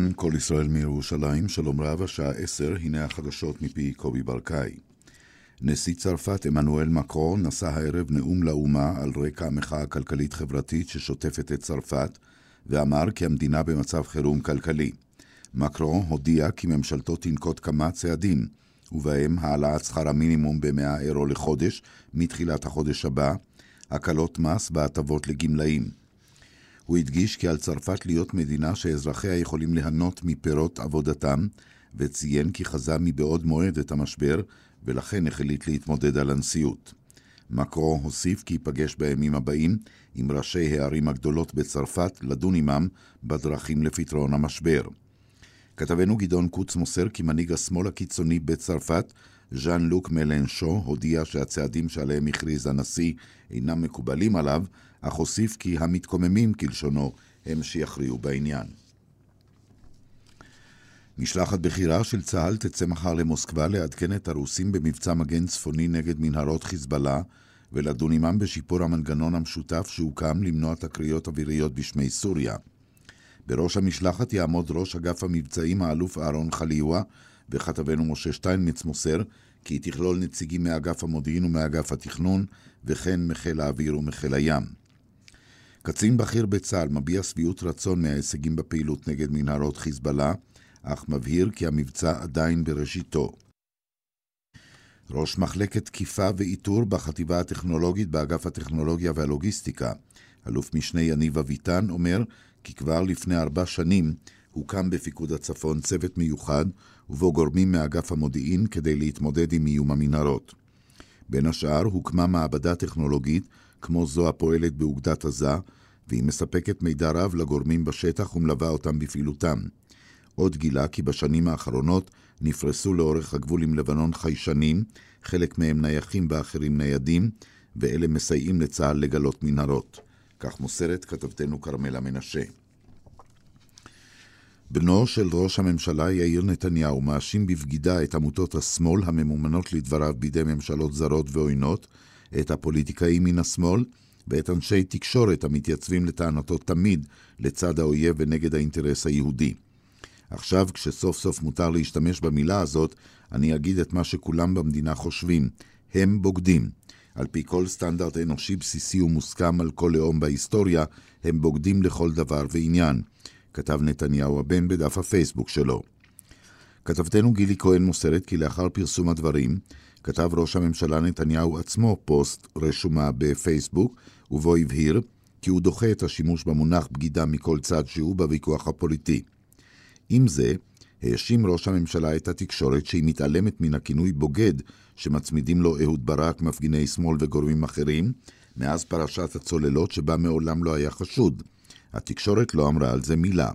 כאן כל ישראל מירושלים, שלום רב, השעה עשר, הנה החדשות מפי קובי ברקאי. נשיא צרפת עמנואל מקרון נשא הערב נאום לאומה על רקע המחאה הכלכלית-חברתית ששוטפת את צרפת, ואמר כי המדינה במצב חירום כלכלי. מקרון הודיע כי ממשלתו תנקוט כמה צעדים, ובהם העלאת שכר המינימום ב-100 אירו לחודש מתחילת החודש הבא, הקלות מס בהטבות לגמלאים. הוא הדגיש כי על צרפת להיות מדינה שאזרחיה יכולים ליהנות מפירות עבודתם, וציין כי חזה מבעוד מועד את המשבר, ולכן החליט להתמודד על הנשיאות. מקרו הוסיף כי ייפגש בימים הבאים עם ראשי הערים הגדולות בצרפת לדון עמם בדרכים לפתרון המשבר. כתבנו גדעון קוץ מוסר כי מנהיג השמאל הקיצוני בצרפת, ז'אן לוק מלנשו, הודיע שהצעדים שעליהם הכריז הנשיא אינם מקובלים עליו, אך הוסיף כי המתקוממים, כלשונו, הם שיכריעו בעניין. משלחת בכירה של צה"ל תצא מחר למוסקבה לעדכן את הרוסים במבצע מגן צפוני נגד מנהרות חיזבאללה ולדון עמם בשיפור המנגנון המשותף שהוקם למנוע תקריות אוויריות בשמי סוריה. בראש המשלחת יעמוד ראש אגף המבצעים האלוף אהרון חליוה, וכתבנו משה שטיינמץ מוסר כי תכלול נציגים מאגף המודיעין ומאגף התכנון, וכן מחיל האוויר ומחיל הים. קצין בכיר בצה"ל מביע שביעות רצון מההישגים בפעילות נגד מנהרות חיזבאללה, אך מבהיר כי המבצע עדיין בראשיתו. ראש מחלקת תקיפה ואיתור בחטיבה הטכנולוגית באגף הטכנולוגיה והלוגיסטיקה, אלוף משנה יניב אביטן, אומר כי כבר לפני ארבע שנים הוקם בפיקוד הצפון צוות מיוחד ובו גורמים מאגף המודיעין כדי להתמודד עם איום המנהרות. בין השאר הוקמה מעבדה טכנולוגית כמו זו הפועלת באוגדת עזה, והיא מספקת מידע רב לגורמים בשטח ומלווה אותם בפעילותם. עוד גילה כי בשנים האחרונות נפרסו לאורך הגבול עם לבנון חיישנים, חלק מהם נייחים ואחרים ניידים, ואלה מסייעים לצה"ל לגלות מנהרות. כך מוסרת כתבתנו כרמלה מנשה. בנו של ראש הממשלה יאיר נתניהו מאשים בבגידה את עמותות השמאל הממומנות לדבריו בידי ממשלות זרות ועוינות, את הפוליטיקאים מן השמאל ואת אנשי תקשורת המתייצבים לטענתו תמיד לצד האויב ונגד האינטרס היהודי. עכשיו, כשסוף סוף מותר להשתמש במילה הזאת, אני אגיד את מה שכולם במדינה חושבים. הם בוגדים. על פי כל סטנדרט אנושי בסיסי ומוסכם על כל לאום בהיסטוריה, הם בוגדים לכל דבר ועניין. כתב נתניהו הבן בדף הפייסבוק שלו. כתבתנו גילי כהן מוסרת כי לאחר פרסום הדברים, כתב ראש הממשלה נתניהו עצמו פוסט רשומה בפייסבוק, ובו הבהיר כי הוא דוחה את השימוש במונח בגידה מכל צד שהוא בוויכוח הפוליטי. עם זה, האשים ראש הממשלה את התקשורת שהיא מתעלמת מן הכינוי בוגד שמצמידים לו אהוד ברק, מפגיני שמאל וגורמים אחרים, מאז פרשת הצוללות שבה מעולם לא היה חשוד. התקשורת לא אמרה על זה מילה.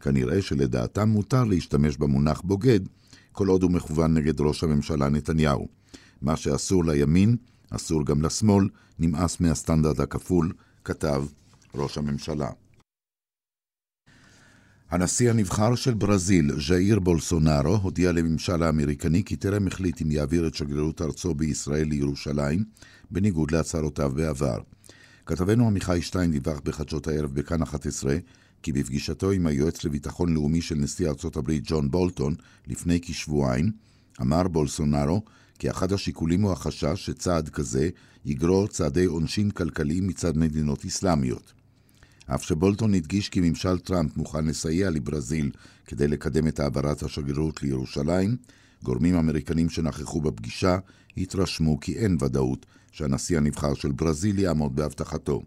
כנראה שלדעתם מותר להשתמש במונח בוגד, כל עוד הוא מכוון נגד ראש הממשלה נתניהו. מה שאסור לימין, אסור גם לשמאל, נמאס מהסטנדרט הכפול, כתב ראש הממשלה. הנשיא הנבחר של ברזיל, ז'איר בולסונארו, הודיע לממשל האמריקני כי טרם החליט אם יעביר את שגרירות ארצו בישראל לירושלים, בניגוד להצהרותיו בעבר. כתבנו עמיחי שטיין דיווח בחדשות הערב בכאן 11 כי בפגישתו עם היועץ לביטחון לאומי של נשיא ארצות הברית ג'ון בולטון לפני כשבועיים, אמר בולסונארו כי אחד השיקולים הוא החשש שצעד כזה יגרור צעדי עונשין כלכליים מצד מדינות אסלאמיות. אף שבולטון הדגיש כי ממשל טראמפ מוכן לסייע לברזיל כדי לקדם את העברת השגרירות לירושלים, גורמים אמריקנים שנכחו בפגישה התרשמו כי אין ודאות שהנשיא הנבחר של ברזיל יעמוד בהבטחתו.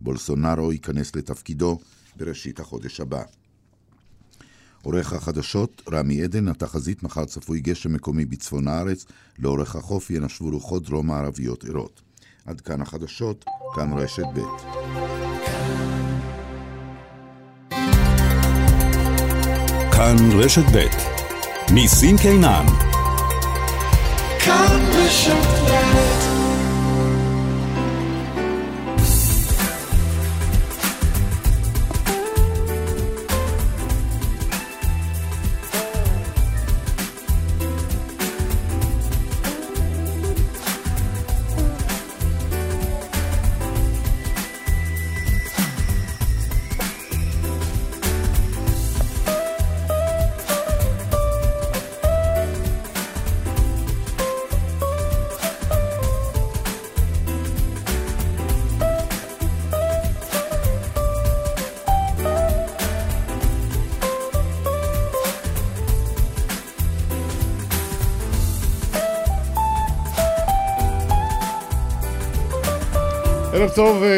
בולסונארו ייכנס לתפקידו בראשית החודש הבא. עורך החדשות, רמי עדן, התחזית מחר צפוי גשם מקומי בצפון הארץ, לאורך החוף ינשבו רוחות דרום-מערביות ערות. עד כאן החדשות, כאן רשת ב'. כאן רשת ב' ניסים קינן כאן רשת ב'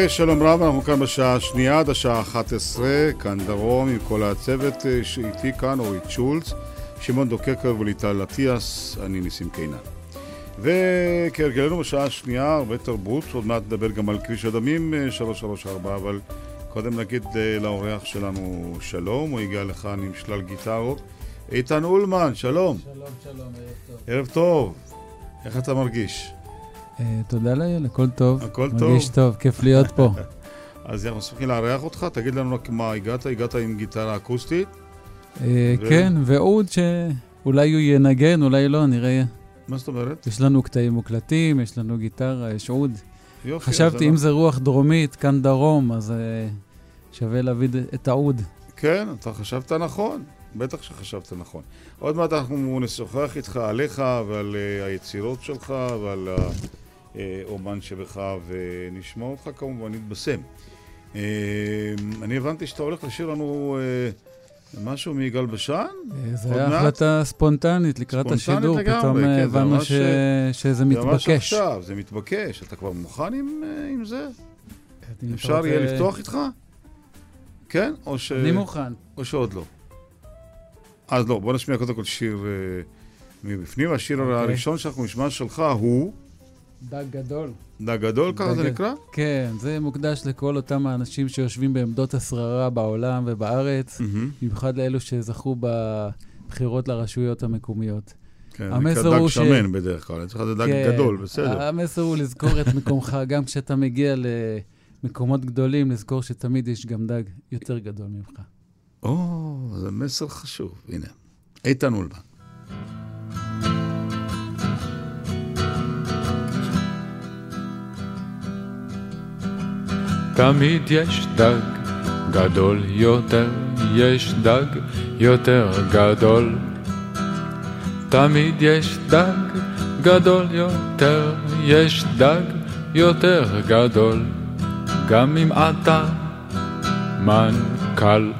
שלום רב, אנחנו כאן בשעה השנייה עד השעה 11, כאן דרום עם כל הצוות אה, שאיתי כאן, אורית שולץ, שמעון דוקקר וליטל אטיאס, אני ניסים קינן. וכהרגלנו בשעה השנייה, הרבה תרבות, עוד מעט נדבר גם על כביש הדמים 334, אה, אבל קודם נגיד לאורח שלנו שלום, הוא הגיע לכאן עם שלל גיטרות. איתן אולמן, שלום. שלום, שלום, ערב טוב. ערב טוב. איך אתה מרגיש? אה, תודה לאל, הכל טוב. הכל טוב. מרגיש טוב, כיף להיות פה. אז אנחנו שמחים לארח אותך, תגיד לנו רק מה הגעת, הגעת עם גיטרה אקוסטית? אה, כן, ועוד שאולי הוא ינגן, אולי לא, נראה. מה זאת אומרת? יש לנו קטעים מוקלטים, יש לנו גיטרה, יש עוד. יופי. חשבתי, אם זה רוח דרומית, כאן דרום, אז אה, שווה להביא את העוד. כן, אתה חשבת נכון. בטח שחשבת נכון. עוד מעט אנחנו נשוחח איתך עליך ועל היצירות שלך ועל האומן שבך, ונשמע אותך כמובן, נתבשם. אני הבנתי שאתה הולך לשיר לנו משהו מיגאל בשן? זה היה החלטה ספונטנית לקראת השידור, פתאום הבנו שזה מתבקש. ממש עכשיו, זה מתבקש. אתה כבר מוכן עם זה? אפשר יהיה לפתוח איתך? כן? או ש... אני מוכן. או שעוד לא. אז לא, בוא נשמיע קודם כל שיר מבפנים. השיר. אוקיי. הראשון שאנחנו נשמע שלך הוא... דג גדול. דג גדול, ככה זה נקרא? כן, זה מוקדש לכל אותם האנשים שיושבים בעמדות השררה בעולם ובארץ. במיוחד לאלו שזכו בבחירות לרשויות המקומיות. כן, המסר הוא ש... דג שמן בדרך כלל, אצלך זה דג כן, גדול, בסדר. המסר הוא לזכור את מקומך, גם כשאתה מגיע למקומות גדולים, לזכור שתמיד יש גם דג יותר גדול ממך. או, זה מסר חשוב. הנה, איתן אולמן. תמיד יש דג גדול יותר, יש דג יותר גדול. תמיד יש דג גדול יותר, יש דג יותר גדול. גם אם אתה מנכ"ל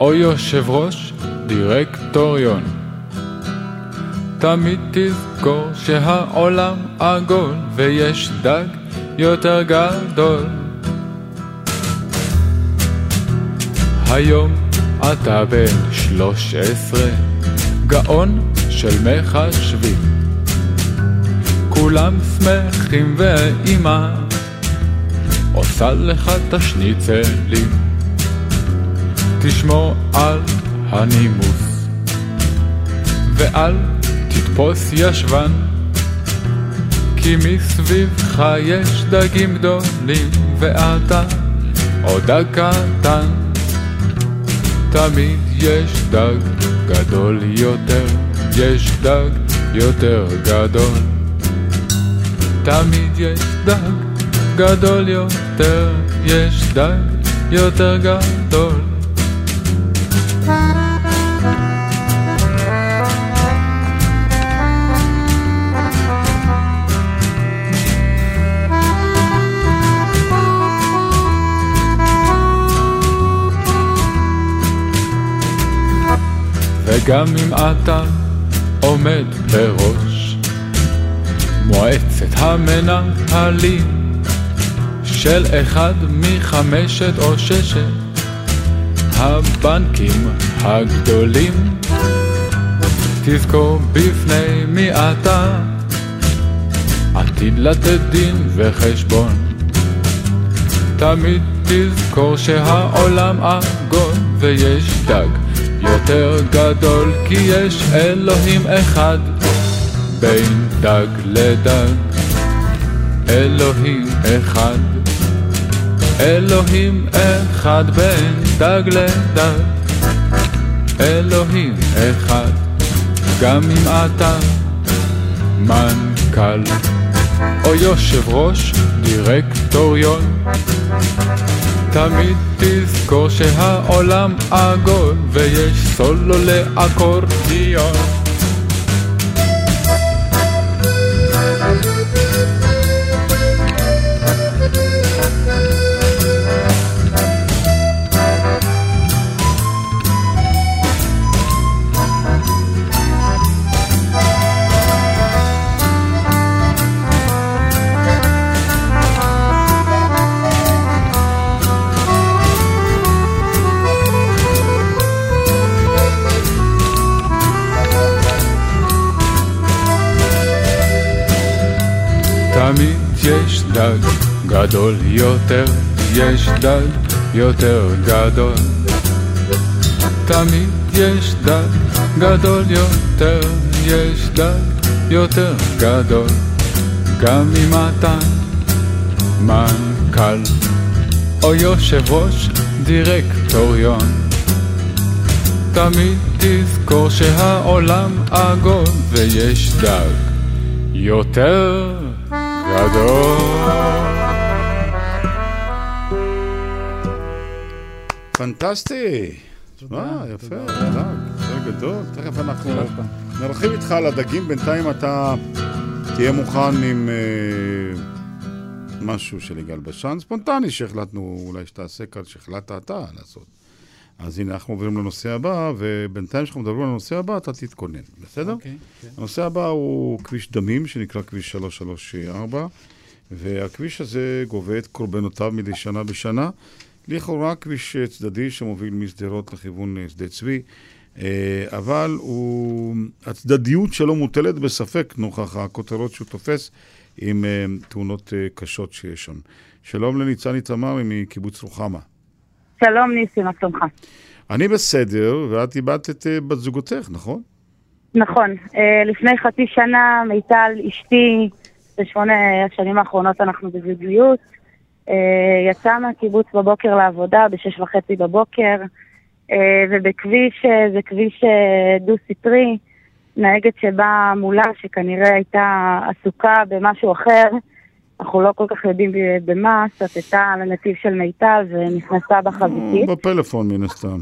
או יושב ראש דירקטוריון. תמיד תזכור שהעולם עגול ויש דג יותר גדול. היום אתה בן שלוש עשרה, גאון של מחשבים. כולם שמחים ואימא עושה לך את השניצלים. תשמור על הנימוס, ואל תתפוס ישבן, כי מסביבך יש דגים גדולים, ואתה עוד דג קטן. תמיד יש דג גדול יותר, יש דג יותר גדול. תמיד יש דג גדול יותר, יש דג יותר גדול. וגם אם אתה עומד בראש מועצת המנהלים של אחד מחמשת או ששת הבנקים הגדולים תזכור בפני מי אתה עתיד לתת דין וחשבון. תמיד תזכור שהעולם עגול ויש דג יותר גדול כי יש אלוהים אחד. בין דג לדג אלוהים אחד. אלוהים אחד בין דג לדג אלוהים אחד. גם אם אתה מנכ"ל או יושב ראש דירקטוריון תמיד תזכור שהעולם עגול ויש סולו לאקורדיון יש דג גדול יותר, יש דג יותר גדול. תמיד יש דג גדול יותר, יש דג יותר גדול. גם אם אתה מנכ"ל או יושב ראש דירקטוריון. תמיד תזכור שהעולם עגול ויש דג יותר גדול. פנטסטי. אה, יפה, יותר גדול. תכף אנחנו נרחיב איתך על הדגים, בינתיים אתה תהיה מוכן עם אה, משהו של יגאל בשן, ספונטני שהחלטנו אולי שתעשה כאן, שהחלטת אתה לעשות. אז הנה, אנחנו עוברים לנושא הבא, ובינתיים כשאנחנו מדברים על הנושא הבא, אתה תתכונן, בסדר? אוקיי, כן. הנושא הבא הוא כביש דמים, שנקרא כביש 334, והכביש הזה גובה את קורבנותיו מדי שנה בשנה. לכאורה כביש צדדי שמוביל משדרות לכיוון שדה צבי, אה, אבל הוא, הצדדיות שלו מוטלת בספק נוכח הכותרות שהוא תופס עם אה, תאונות אה, קשות שיש שם. שלום לניצן איתמר מקיבוץ רוחמה. שלום ניסי, מה שלומך? אני בסדר, ואת איבדת את אה, בת זוגותך, נכון? נכון, אה, לפני חצי שנה מיטל, אשתי, בשמונה השנים האחרונות אנחנו בזוגיות, אה, יצאה מהקיבוץ בבוקר לעבודה, בשש וחצי בבוקר, ובכביש, זה כביש דו-סטרי, נהגת שבאה מולה, שכנראה הייתה עסוקה במשהו אחר, אנחנו לא כל כך יודעים במה, סטתה על הנתיב של מיטל ונכנסה בחזיתית. בפלאפון מן הסתם.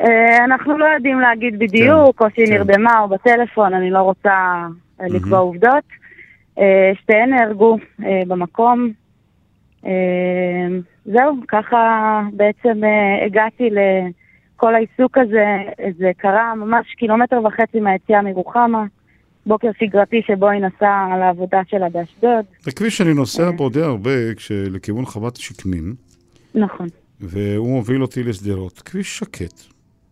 אה, אנחנו לא יודעים להגיד בדיוק, או שהיא כן. נרדמה או בטלפון, אני לא רוצה אה, לקבוע עובדות. אה, שתיהן נהרגו במקום. זהו, ככה בעצם הגעתי לכל העיסוק הזה. זה קרה ממש קילומטר וחצי מהיציאה מרוחמה. בוקר שגרתי שבו היא נסעה לעבודה שלה באשדוד. זה כביש שאני נוסע אה. בו די הרבה, כש- לכיוון חוות שקמין, נכון. והוא מוביל אותי לשדרות. כביש שקט.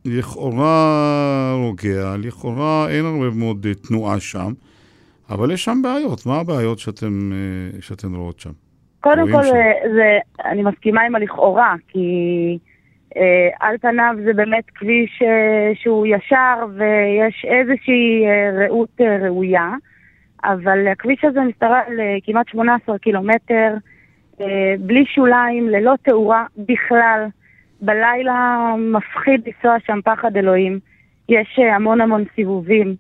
לכאורה רוגע, לכאורה אין הרבה מאוד אה, תנועה שם, אבל יש שם בעיות. מה הבעיות שאתם, אה, שאתן רואות שם? קודם כל, שם. זה, זה, אני מסכימה עם הלכאורה, כי אה, על פניו זה באמת כביש אה, שהוא ישר ויש איזושהי אה, ראות אה, ראויה, אבל הכביש הזה משתרע על אה, כמעט 18 קילומטר, אה, בלי שוליים, ללא תאורה בכלל. בלילה מפחיד לנסוע שם פחד אלוהים. יש אה, המון המון סיבובים.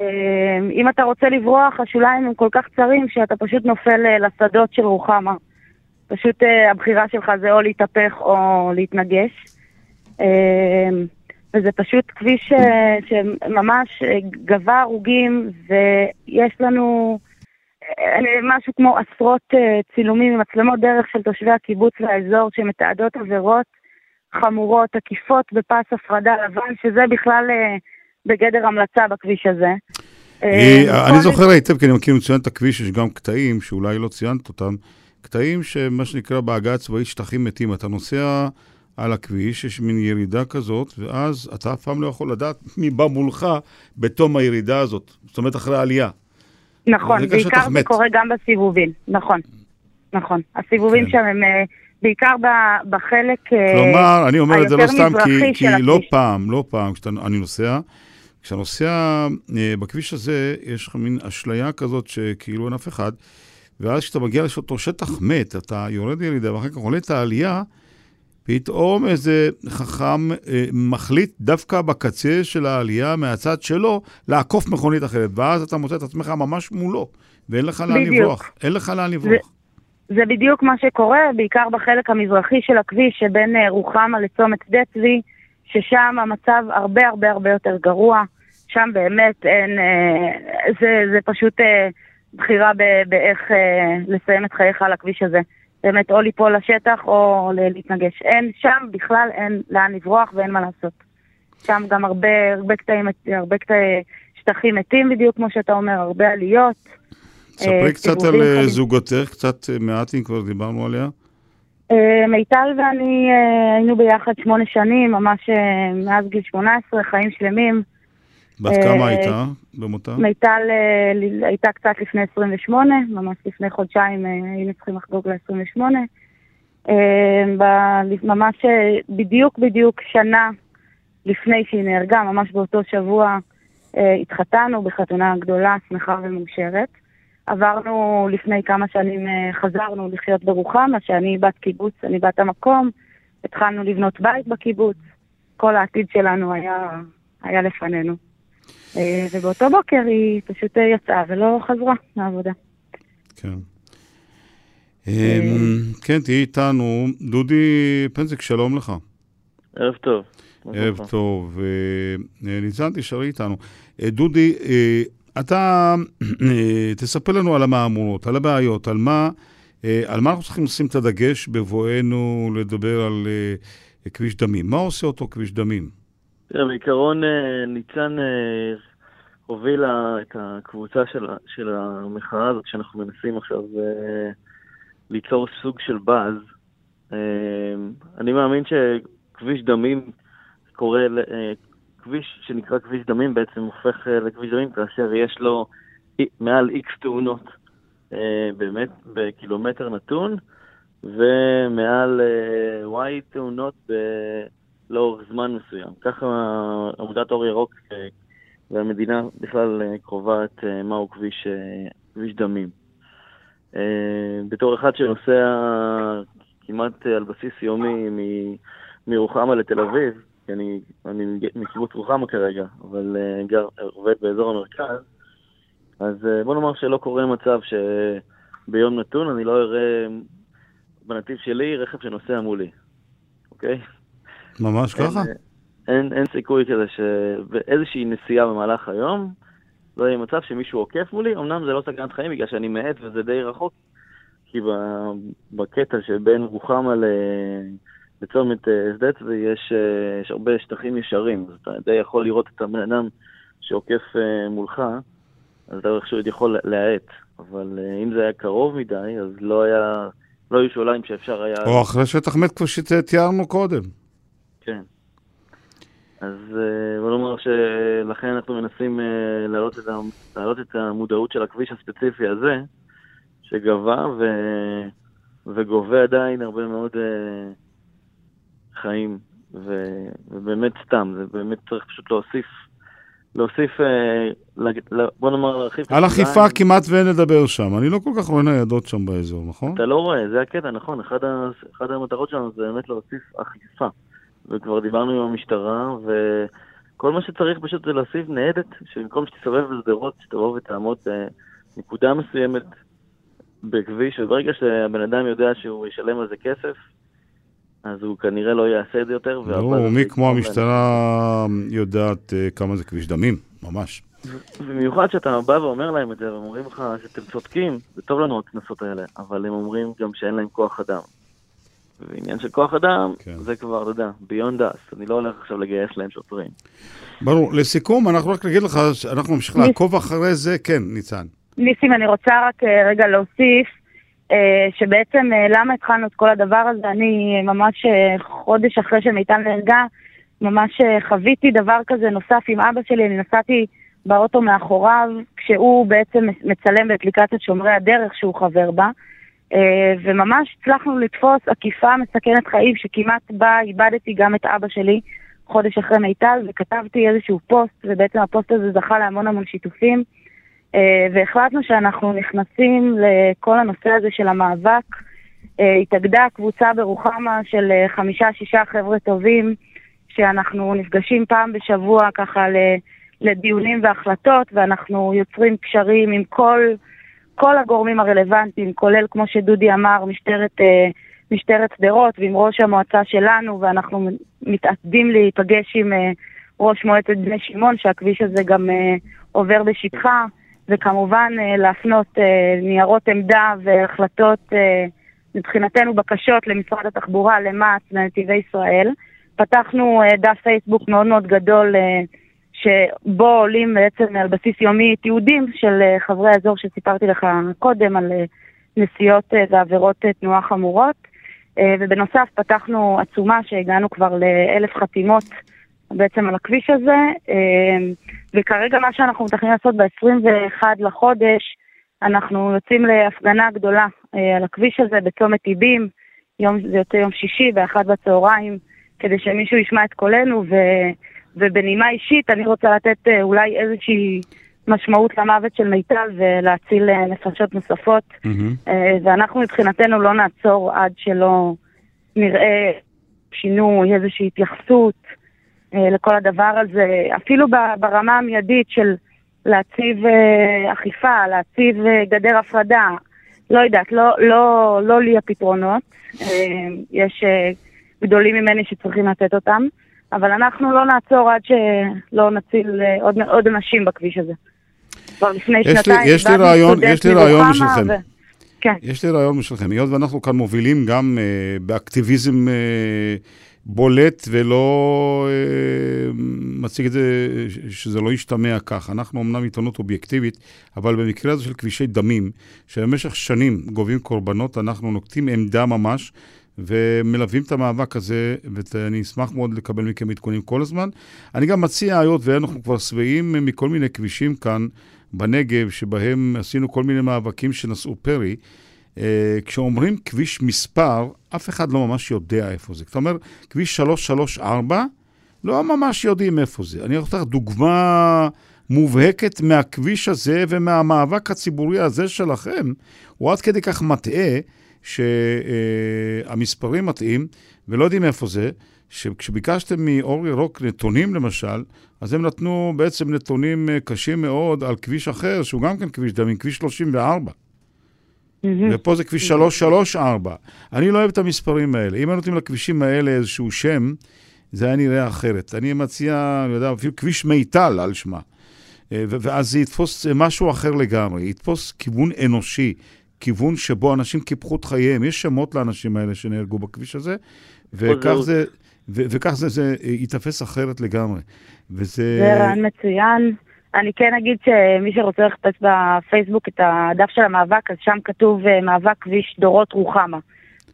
אה, אם אתה רוצה לברוח, השוליים הם כל כך צרים שאתה פשוט נופל אה, לשדות של רוחמה. פשוט אה, הבחירה שלך זה או להתהפך או להתנגש. אה, וזה פשוט כביש אה, שממש אה, גבה הרוגים, ויש לנו אה, משהו כמו עשרות אה, צילומים עם מצלמות דרך של תושבי הקיבוץ והאזור שמתעדות עבירות חמורות, עקיפות בפס הפרדה לבן, שזה בכלל אה, בגדר המלצה בכביש הזה. אני זוכר היטב, כי אני מכיר מצוין את הכביש, יש גם קטעים שאולי לא ציינת אותם, קטעים שמה שנקרא בעגה הצבאית שטחים מתים. אתה נוסע על הכביש, יש מין ירידה כזאת, ואז אתה אף פעם לא יכול לדעת מי בא מולך בתום הירידה הזאת. זאת אומרת, אחרי העלייה. נכון, בעיקר זה. קורה גם בסיבובים, נכון, נכון. הסיבובים כן. שם הם אה, בעיקר בחלק אה, כלומר, אני אומר את זה לא סתם, כי, כי לא. פעם, לא פעם, כשאני נוסע, כשאתה נוסע אה, בכביש הזה, יש לך מין אשליה כזאת שכאילו אין אף אחד, ואז כשאתה מגיע לאותו שטח מת, אתה יורד ירידה ואחר כך עולה את העלייה, פתאום איזה חכם אה, מחליט דווקא בקצה של העלייה, מהצד שלו, לעקוף מכונית אחרת, ואז אתה מוצא את עצמך ממש מולו, ואין לך לאן בדיוק. לברוח. אין לך לאן לברוח. זה בדיוק מה שקורה, בעיקר בחלק המזרחי של הכביש שבין אה, רוחמה לצומת שדה צבי, ששם המצב הרבה הרבה הרבה יותר גרוע. שם באמת אין, אה, זה, זה פשוט אה, בחירה ב- באיך אה, לסיים את חייך על הכביש הזה. באמת, או ליפול לשטח או להתנגש. אין, שם בכלל אין לאן לברוח ואין מה לעשות. שם גם הרבה, הרבה קטעים, הרבה קטעי שטחים מתים בדיוק, כמו שאתה אומר, הרבה עליות. ספרי אה, קצת על אה, חדים. זוגתך, קצת מעט אם כבר דיברנו עליה. מיטל ואני היינו ביחד שמונה שנים, ממש מאז גיל 18, חיים שלמים. בת אה, כמה הייתה במותה? מיטל אה, הייתה קצת לפני 28, ממש לפני חודשיים אה, היינו צריכים לחגוג ל-28. ממש אה, בדיוק בדיוק שנה לפני שהיא נהרגה, ממש באותו שבוע אה, התחתנו בחתונה גדולה, שמחה ומאושרת. עברנו לפני כמה שנים, אה, חזרנו לחיות ברוחמה, שאני בת קיבוץ, אני בת המקום, התחלנו לבנות בית בקיבוץ, כל העתיד שלנו היה, היה לפנינו. אה, ובאותו בוקר היא פשוט אה, יצאה ולא חזרה לעבודה. כן. אמ, כן, תהיי איתנו. דודי פנזיק, שלום לך. ערב טוב. ערב טוב. אה, ניצן, תשארי איתנו. אה, דודי, אה, אתה תספר לנו על המהמורות, על הבעיות, על מה, על מה אנחנו צריכים לשים את הדגש בבואנו לדבר על כביש דמים. מה עושה אותו כביש דמים? תראה, בעיקרון ניצן הובילה את הקבוצה של, של המחאה הזאת שאנחנו מנסים עכשיו ליצור סוג של באז. אני מאמין שכביש דמים קורה, אה, כביש שנקרא כביש דמים בעצם הופך אה, לכביש דמים כאשר יש לו מעל איקס תאונות אה, באמת בקילומטר נתון ומעל וואי תאונות לאורך זמן מסוים. ככה עמודת אור ירוק והמדינה בכלל קובעת מהו כביש, כביש דמים. בתור אחד שנוסע כמעט על בסיס יומי מירוחמה לתל אביב, כי אני, אני מקיבוץ רוחמה כרגע, אבל גר, עובד באזור המרכז, אז בוא נאמר שלא קורה מצב שביום נתון אני לא אראה בנתיב שלי רכב שנוסע מולי, אוקיי? ממש ככה? אין, אין, אין סיכוי כזה שבאיזושהי נסיעה במהלך היום לא יהיה מצב שמישהו עוקף מולי, אמנם זה לא סכנת חיים בגלל שאני מאט וזה די רחוק, כי בקטע שבין רוחמה ל... בצומת אה, שדה צבי יש, אה, יש הרבה שטחים ישרים, אז אתה די יכול לראות את הבן אדם שעוקף אה, מולך, אז אתה איכשהו יכול להאט. אבל אם זה היה קרוב מדי, אז לא היה, לא היו שוליים שאפשר היה... או אחרי שטח מת כפי שתיארנו קודם. כן. אז בוא נאמר שלכן אנחנו מנסים להעלות את, להעלות את המודעות של הכביש הספציפי הזה, שגבה ו... וגובה עדיין הרבה מאוד חיים, ו, ובאמת סתם, זה באמת צריך פשוט להוסיף, להוסיף, אה, בוא נאמר להרחיב. על אכיפה כמעט ואין לדבר שם, אני לא כל כך רואה ניידות שם באזור, נכון? אתה לא רואה, זה הקטע, נכון, אחד המטרות שלנו זה באמת להוסיף אכיפה, וכבר דיברנו עם המשטרה, וכל מה שצריך פשוט זה להוסיף ניידת, שבמקום שתסתובב בשדרות, שתבוא ותעמוד בנקודה מסוימת בכביש, וברגע שהבן אדם יודע שהוא ישלם על זה כסף, אז הוא כנראה לא יעשה את זה יותר. נו, מי כמו המשטרה יודעת uh, כמה זה כביש דמים, ממש. במיוחד שאתה בא ואומר להם את זה, והם אומרים לך שאתם צודקים, זה טוב לנו הקנסות האלה, אבל הם אומרים גם שאין להם כוח אדם. ועניין של כוח אדם, כן. זה כבר, אתה יודע, ביונד us, אני לא הולך עכשיו לגייס להם שוטרים. ברור. לסיכום, אנחנו רק נגיד לך שאנחנו נמשיך לעקוב אחרי זה, כן, ניצן. ניסים, אני רוצה רק אה, רגע להוסיף. אה, שבעצם אה, למה התחלנו את כל הדבר הזה, אני ממש חודש אחרי שמיטל נהרגה, ממש חוויתי דבר כזה נוסף עם אבא שלי, אני נסעתי באוטו מאחוריו, כשהוא בעצם מצלם באפליקציית שומרי הדרך שהוא חבר בה, וממש הצלחנו לתפוס עקיפה מסכנת חיים שכמעט בה איבדתי גם את אבא שלי חודש אחרי מיטל, וכתבתי איזשהו פוסט, ובעצם הפוסט הזה זכה להמון המון שיתופים. אה, והחלטנו שאנחנו נכנסים לכל הנושא הזה של המאבק. אה, התאגדה קבוצה ברוחמה של אה, חמישה-שישה חבר'ה טובים, שאנחנו נפגשים פעם בשבוע ככה לדיונים והחלטות, ואנחנו יוצרים קשרים עם כל, כל הגורמים הרלוונטיים, כולל, כמו שדודי אמר, משטרת, משטרת שדרות ועם ראש המועצה שלנו, ואנחנו מתעתדים להיפגש עם ראש מועצת בני שמעון, שהכביש הזה גם עובר בשטחה. וכמובן אה, להפנות אה, ניירות עמדה והחלטות, אה, מבחינתנו בקשות למשרד התחבורה, למע"צ, לנתיבי ישראל. פתחנו דף פייסבוק מאוד מאוד גדול שבו עולים בעצם על בסיס יומי תיעודים של חברי האזור שסיפרתי לך קודם על נסיעות ועבירות תנועה חמורות. ובנוסף פתחנו עצומה שהגענו כבר לאלף חתימות בעצם על הכביש הזה, אה, וכרגע מה שאנחנו מתכננים לעשות ב-21 לחודש, אנחנו יוצאים להפגנה גדולה אה, על הכביש הזה בצומת טיבים, יום, זה יוצא יום שישי באחת בצהריים, כדי שמישהו ישמע את קולנו, ו, ובנימה אישית אני רוצה לתת אה, אולי איזושהי משמעות למוות של מיטל ולהציל אה, נפשות נוספות, אה, ואנחנו מבחינתנו לא נעצור עד שלא נראה שינוי, איזושהי התייחסות לכל הדבר הזה, אפילו ברמה המיידית של להציב אכיפה, להציב גדר הפרדה, לא יודעת, לא, לא, לא לי הפתרונות, יש גדולים ממני שצריכים לתת אותם, אבל אנחנו לא נעצור עד שלא נציל אה, עוד, עוד אנשים בכביש הזה. כבר לפני יש לי- שנתיים, יש לי רעיון- יש לי רעיון בשבילכם. ו- כן. יש לי רעיון בשבילכם, היות ואנחנו כאן מובילים גם אה, באקטיביזם אה, בולט ולא אה, מציג את זה, ש- שזה לא ישתמע כך. אנחנו אמנם עיתונות אובייקטיבית, אבל במקרה הזה של כבישי דמים, שבמשך שנים גובים קורבנות, אנחנו נוקטים עמדה ממש. ומלווים את המאבק הזה, ואני אשמח מאוד לקבל מכם עדכונים כל הזמן. אני גם מציע, היות ואנחנו כבר שבעים מכל מיני כבישים כאן בנגב, שבהם עשינו כל מיני מאבקים שנשאו פרי, אה, כשאומרים כביש מספר, אף אחד לא ממש יודע איפה זה. זאת אומרת, כביש 334, לא ממש יודעים איפה זה. אני אתן לך דוגמה מובהקת מהכביש הזה ומהמאבק הציבורי הזה שלכם, הוא עד כדי כך מטעה, שהמספרים מטעים, ולא יודעים איפה זה, שכשביקשתם מאור ירוק נתונים למשל, אז הם נתנו בעצם נתונים אה, קשים מאוד על כביש אחר, שהוא גם כן כביש דמים, כביש 34. ופה זה כביש 334. אני לא אוהב את המספרים האלה. אם היו נותנים לכבישים האלה איזשהו שם, זה היה נראה אחרת. אני מציע, אני יודע, אפילו כביש מיטל על שמה. אה, ואז זה יתפוס אה, משהו אחר לגמרי, יתפוס כיוון אנושי, כיוון שבו אנשים קיפחו את חייהם. יש שמות לאנשים האלה שנהרגו בכביש הזה, וכך. זה, ו- וכך זה, זה ייתפס אחרת לגמרי. וזה... זה רעיון מצוין. אני כן אגיד שמי שרוצה לחפש בפייסבוק את הדף של המאבק, אז שם כתוב אה, מאבק כביש דורות רוחמה.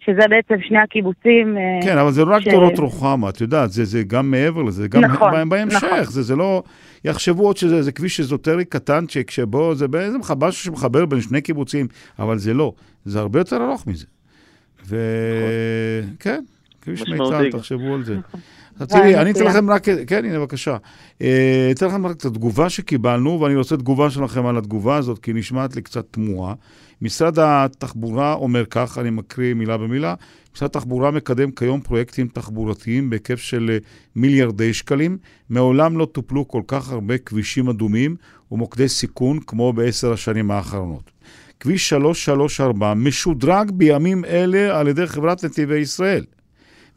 שזה בעצם שני הקיבוצים. אה, כן, אבל זה לא רק ש- דורות רוחמה, את יודעת, זה, זה גם מעבר לזה, זה גם נכון, בה- בהמשך, נכון. זה, זה לא... יחשבו עוד שזה זה כביש אזוטרי קטנצ'יק, שבו זה בעצם משהו שמחבר בין שני קיבוצים, אבל זה לא, זה הרבה יותר ארוך מזה. וכן, כביש משמעותי מיצר, גם. תחשבו על זה. נכון. תראי, אני אתן. לכם רק, כן, הנה, בבקשה. אה, אתן לכם רק את התגובה שקיבלנו, ואני רוצה תגובה שלכם על התגובה הזאת, כי היא נשמעת לי קצת תמוהה. משרד התחבורה אומר כך, אני מקריא מילה במילה, משרד התחבורה מקדם כיום פרויקטים תחבורתיים בהיקף של אה, מיליארדי שקלים. מעולם לא טופלו כל כך הרבה כבישים אדומים ומוקדי סיכון כמו בעשר השנים האחרונות. כביש 334 משודרג בימים אלה על ידי חברת נתיבי ישראל.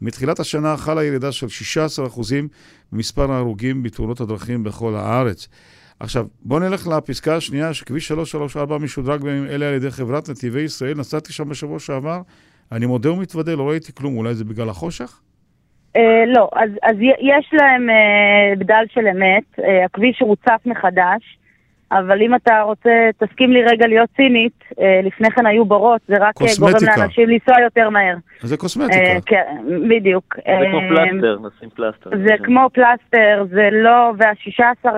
מתחילת השנה חלה ירידה של 16% במספר ההרוגים בתאונות הדרכים בכל הארץ. עכשיו, בואו נלך לפסקה השנייה, שכביש 334 משודרג בימים אלה על ידי חברת נתיבי ישראל. נסעתי שם בשבוע שעבר, אני מודה ומתוודה, לא ראיתי כלום, אולי זה בגלל החושך? אה, לא, אז, יש להם אה, בדל של אמת, אה, הכביש רוצף מחדש, אבל אם אתה רוצה, תסכים לי רגע להיות צינית, לפני כן היו בורות, זה רק גורם. לאנשים לנסוע יותר מהר. אז זה קוסמטיקה. כן, בדיוק. זה כמו פלסטר, נשים פלסטר. זה כמו פלסטר, זה לא, וה-16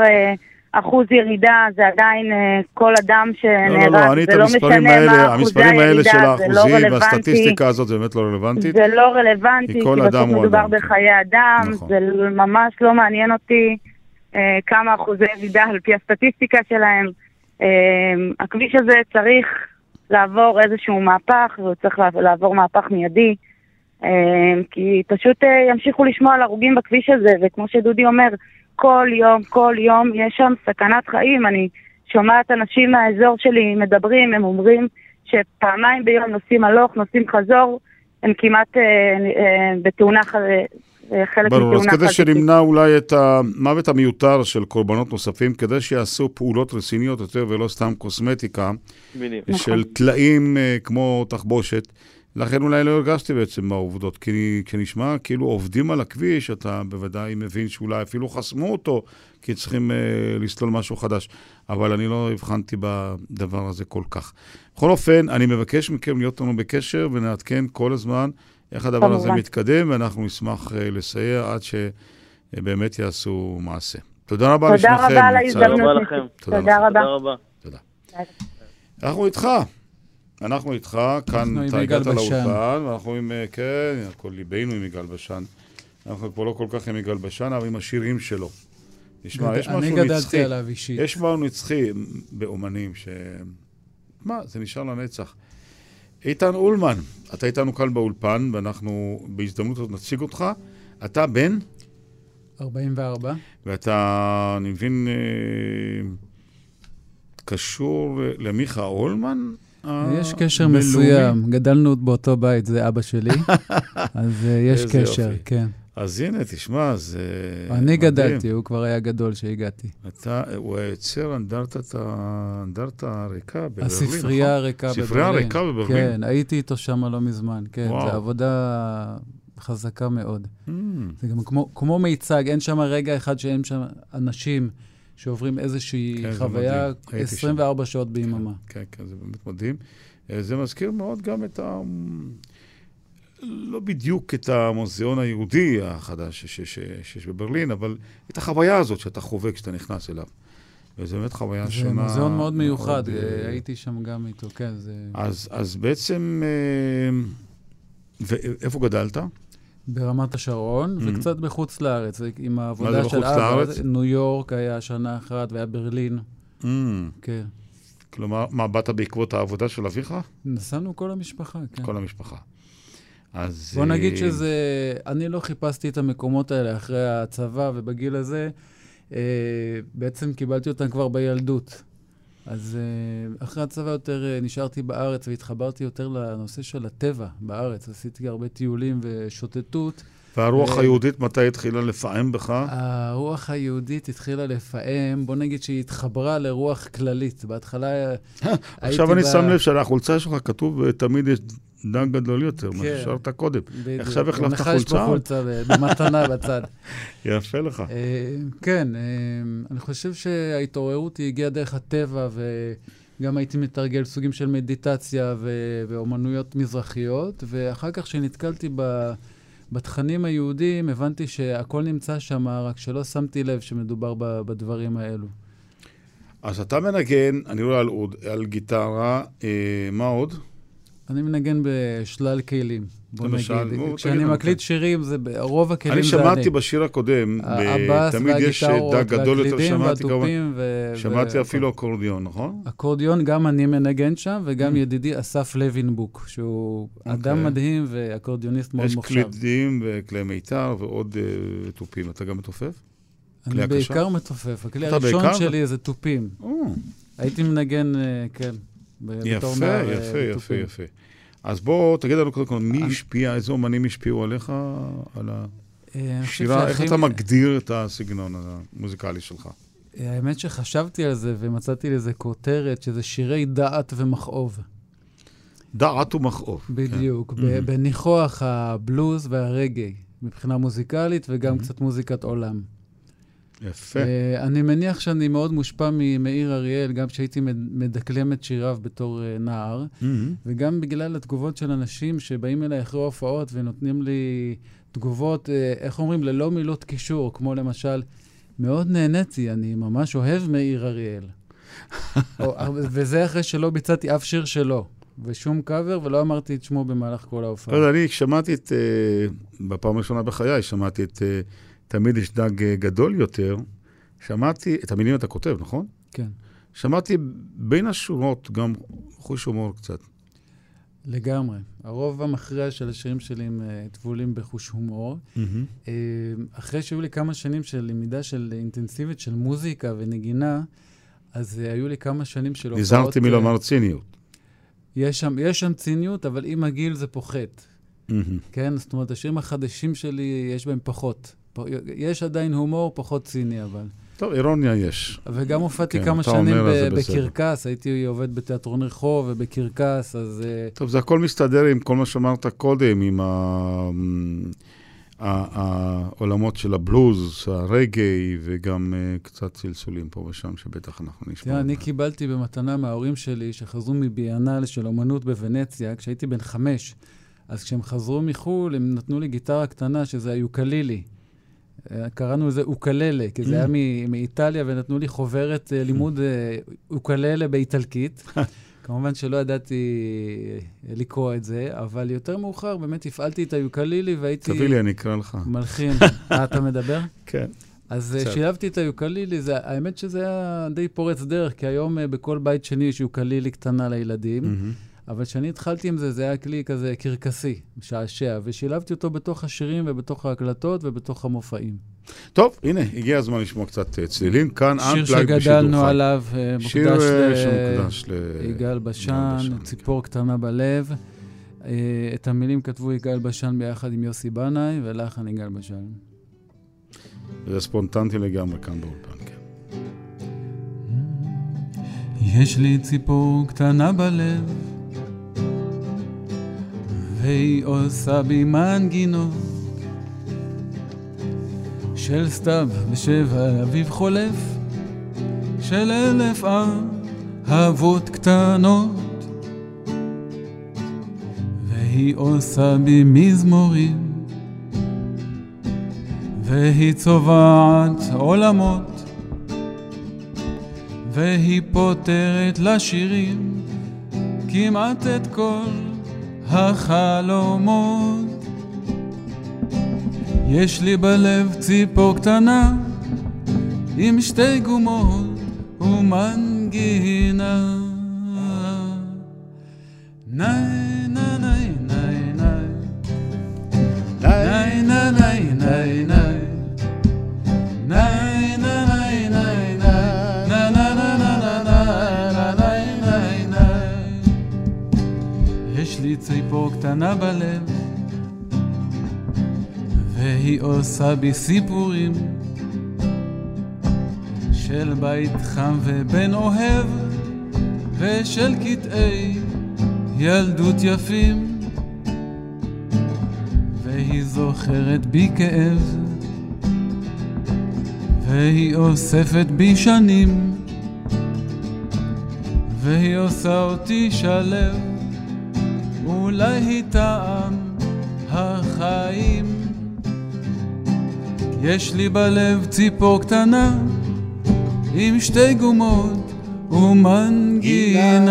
אחוז ירידה זה עדיין אה, כל אדם לא, שנהרג, לא, לא, אני את זה לא משנה האלה, מה אחוזי המספרים האלה של הירידה, זה לא האחוזים רלוונטי. והסטטיסטיקה הזאת זה באמת לא רלוונטית. זה לא רלוונטי, כי בסוף מדובר. בחיי אדם, נכון. זה ממש לא מעניין אותי אה, כמה אחוזי ירידה על פי הסטטיסטיקה שלהם. אה, הכביש הזה צריך לעבור איזשהו מהפך, והוא צריך לעב- לעבור מהפך מיידי, אה, כי פשוט אה, ימשיכו לשמוע על הרוגים בכביש הזה, וכמו שדודי אומר, כל יום, כל יום יש שם סכנת חיים. אני שומעת אנשים מהאזור שלי מדברים, הם אומרים שפעמיים ביום נוסעים הלוך, נוסעים חזור, הם כמעט אה, אה, בתאונה, אה, חלק ברור, אז כדי. שנמנע אולי את המוות המיותר של קורבנות נוספים, כדי שיעשו פעולות רציניות יותר ולא סתם קוסמטיקה, בדיוק. נכון. של טלאים אה, כמו תחבושת. לכן אולי לא הרגשתי בעצם מהעובדות, כי כשנשמע כאילו עובדים על הכביש, אתה בוודאי מבין שאולי אפילו חסמו אותו, כי צריכים אה, לסלול משהו חדש. אבל אני לא הבחנתי בדבר הזה כל כך. בכל אופן, אני מבקש מכם להיות לנו בקשר ונעדכן כל הזמן איך הדבר הזה כמובן. מתקדם, ואנחנו נשמח אה, לסייע עד אה, באמת יעשו מעשה. תודה רבה תודה לשניכם. רבה על ניצן. תודה ההזדמנות. רבה לכם. תודה תודה רבה. תודה. אנחנו איתך. אנחנו איתך, כאן אתה הגעת. לאולפן, ואנחנו עם, אה, כן, הכל ליבנו עם יגאל בשן. אנחנו כבר לא כל כך עם יגאל בשן, אבל עם השירים שלו. נשמע, יש אני משהו גדלתי נצחי. עליו אישית. יש משהו נצחי באומנים, ש... מה, זה נשאר לנצח. איתן אולמן, אתה איתנו כאן באולפן, ואנחנו בהזדמנות הזאת נציג אותך. אתה בן, 44. ואתה, אני מבין, אה, קשור למיכה אולמן? יש קשר הבינלאומי? מסוים, גדלנו באותו בית, זה אבא שלי, אז אה, יש קשר, יופי. כן. אז הנה, תשמע, זה... אני מדהים. גדלתי, הוא כבר היה גדול כשהגעתי. אתה, הוא יוצר אנדרטת אנדרטה הריקה בברלין, נכון? הספרייה הריקה בברלין. ספרייה ריקה בברלין. כן, הייתי איתו שם לא מזמן, כן. זו עבודה חזקה מאוד. Mm, זה גם כמו, כמו מיצג, אין שם רגע אחד שאין שם אנשים שעוברים איזושהי כן, זה חוויה מדהים. הייתי שם. 24 שעות ביממה. כן, כן, זה באמת מדהים. אה, זה מזכיר מאוד גם את ה... לא בדיוק את המוזיאון היהודי החדש שיש בברלין, אבל את החוויה הזאת שאתה חווה כשאתה נכנס אליו. וזו באמת חוויה זה שונה. מוזיאון מאוד מיוחד, מאוד, אה, אה, הייתי שם גם איתו, כן, זה... אז, אז בעצם, ואיפה גדלת? ברמת השרון, Mhm. וקצת בחוץ לארץ, עם מה העבודה זה של בחוץ לארץ? אבא. ניו יורק היה שנה אחת, והיה ברלין, Mm, כן. כלומר, מה, באת בעקבות העבודה של אביך? נסענו כל המשפחה, כן. כל המשפחה. אז... בוא נגיד אה, שזה... אני לא חיפשתי את המקומות האלה אחרי הצבא, ובגיל הזה אה, בעצם קיבלתי אותם כבר בילדות. אז אה, אחרי הצבא יותר אה, נשארתי בארץ והתחברתי יותר לנושא של הטבע בארץ. עשיתי הרבה טיולים ושוטטות. והרוח אה, היהודית מתי התחילה לפעם בך? הרוח היהודית התחילה לפעם, בוא נגיד שהיא התחברה לרוח כללית. בהתחלה הייתי עכשיו אני ב- שם לב שעל החולצה שלך כתוב תמיד יש דג גדול יותר, מה כן. ששארת קודם. בדיוק. עכשיו החלפת גם לך יש חולצה? פה חולצה במתנה בצד. יפה לך. אה, כן, אה, אני חושב שההתעוררות היא הגיעה דרך הטבע, וגם הייתי מתרגל סוגים של מדיטציה ו- ואומנויות מזרחיות, ואחר כך כשנתקלתי ב... בתכנים היהודיים, הבנתי שהכל נמצא שם, רק שלא שמתי לב שמדובר ב- בדברים האלו. אז אתה מנגן, אני רואה על על גיטרה, אה, מה עוד? אני מנגן בשלל כלים, בוא למשל, נגיד. בוא, כשאני מקליט כן. שירים, זה רוב הכלים אני זה אני. שמעתי בשיר הקודם, הבאס תמיד יש דג גדול יותר, שמעתי. והתופים ו... שמעתי ו- אפילו אקורדיון, נכון? אקורדיון, גם אני מנגן שם, וגם Mm. ידידי אסף לוינבוק, שהוא אדם אוקיי. מדהים ואקורדיוניסט מאוד יש מוכשר. קלידים וכלי מיתר ועוד אה, תופים. אתה גם מתופף? אני? בעיקר מתופף. הכלי הראשון בעיקר? שלי זה תופים. או, הייתי מנגן, אה, כן, יפה. אה, יפה, יפה. יפה. אז בוא, תגיד לנו קודם כל, מי אני- השפיע, איזה אומנים השפיעו עליך על אה, השירה? איך שהכי- אתה מגדיר את הסגנון המוזיקלי שלך? אה, האמת שחשבתי על זה ומצאתי לזה כותרת, שזה שירי דעת ומכאוב. דעת ומכאוב. בדיוק, ב- Mhm. בניחוח הבלוז והרגעי, מבחינה מוזיקלית וגם. קצת מוזיקת עולם. יפה. Uh, אני מניח שאני מאוד מושפע ממאיר אריאל, גם כשהייתי מד- מדקלם את שיריו בתור uh, נער, מהמם. וגם בגלל התגובות של אנשים שבאים אליי אחרי הופעות ונותנים לי תגובות, uh, איך אומרים, ללא מילות קישור, כמו למשל, מאוד נהניתי, אני ממש אוהב מאיר אריאל. וזה אחרי שלא ביצעתי אף שיר שלו, ושום קאבר, ולא אמרתי את שמו במהלך כל ההופעה. לא יודע, אני שמעתי את, בפעם הראשונה בחיי, שמעתי את תמיד יש דג אה, גדול יותר. שמעתי, את המילים אתה כותב, נכון? כן, שמעתי בין השורות גם חוש הומור קצת. לגמרי. הרוב המכריע של השירים שלי הם uh, טבולים בחוש הומור. אה, אחרי שהיו לי כמה שנים של למידה של אינטנסיבית של מוזיקה ונגינה, אז אה, היו לי כמה שנים של הופעות... נזהרתי אה, מלומר ציניות. יש שם, יש שם ציניות, אבל עם הגיל זה פוחת. מהמם. כן? זאת אומרת, השירים החדשים שלי, יש בהם פחות. יש עדיין הומור, פחות ציני, אבל. טוב, אירוניה יש. וגם הופעתי כן, כמה שנים ב-. בקרקס, הייתי עובד בתיאטרון רחוב ובקרקס, אז... אה, טוב, זה הכל מסתדר עם כל מה שאמרת קודם, עם ה- העולמות של הבלוז, הרגעי, וגם אה, קצת צלצולים פה ושם, שבטח אנחנו נשמע. תראה, אני. קיבלתי במתנה מההורים שלי, שחזרו מביאנל של אומנות בוונציה, כשהייתי בן חמש. אז כשהם חזרו מחו"ל, הם נתנו לי גיטרה קטנה, שזה היוקלילי. אה, קראנו לזה אוקללה, כי זה היה מ- מאיטליה, ונתנו לי חוברת אה, לימוד אה, אוקללה באיטלקית. כמובן שלא ידעתי לקרוא את זה, אבל יותר מאוחר באמת הפעלתי את היוקלילי והייתי תביא לי, אני אקרא לך. מלחין. אה, אתה מדבר? כן. אז קצת. שילבתי את היוקלילי, זה, האמת שזה היה די פורץ דרך, כי היום בכל בית שני יש יוקלילי קטנה לילדים, מהמם. אבל כשאני התחלתי עם זה, זה היה כלי כזה קרקסי, משעשע, ושילבתי אותו בתוך השירים ובתוך ההקלטות ובתוך המופעים. טוב, הנה, הגיע הזמן לשמוע קצת אה, צלילים. כאן Unplugged בשידור שגדלנו חי. עליו, אה, שיר מוקדש אה, ל- שמוקדש ל... יגאל בשן, בשן, ציפור קטנה בלב. אה, את המילים כתבו יגאל בשן ביחד עם יוסי בנאי, ולחן יגאל בשן. זה ספונטנטי לגמרי כאן באולפן, כן. יש לי ציפור קטנה בלב, והיא עושה בי מנגינות של סתיו ושבע אביב חולף, של אלף אהבות קטנות, והיא עושה בי מזמורים, והיא צובעת עולמות. והיא פותרת לשירים כמעט את כל החלומות. יש לי בלב ציפור קטנה עם שתי גומות ומנגינה. קטנה בלב והיא עושה בי סיפורים של בית חם ובן אוהב ושל קטעי ילדות יפים. והיא זוכרת בי כאב והיא אוספת בי שנים והיא עושה אותי שלב אולי טעם החיים. יש לי בלב ציפור קטנה עם שתי גומות ומנגינה.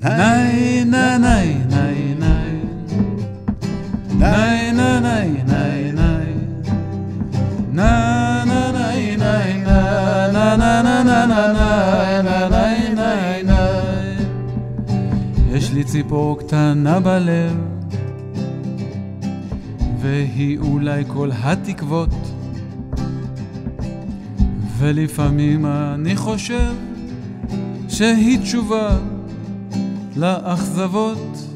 ניי ניי ניי. ניי ניי ניי ניי ניי ציפור קטנה בלב והיא אולי כל התקוות. ולפעמים אני חושב שהיא תשובה לאכזבות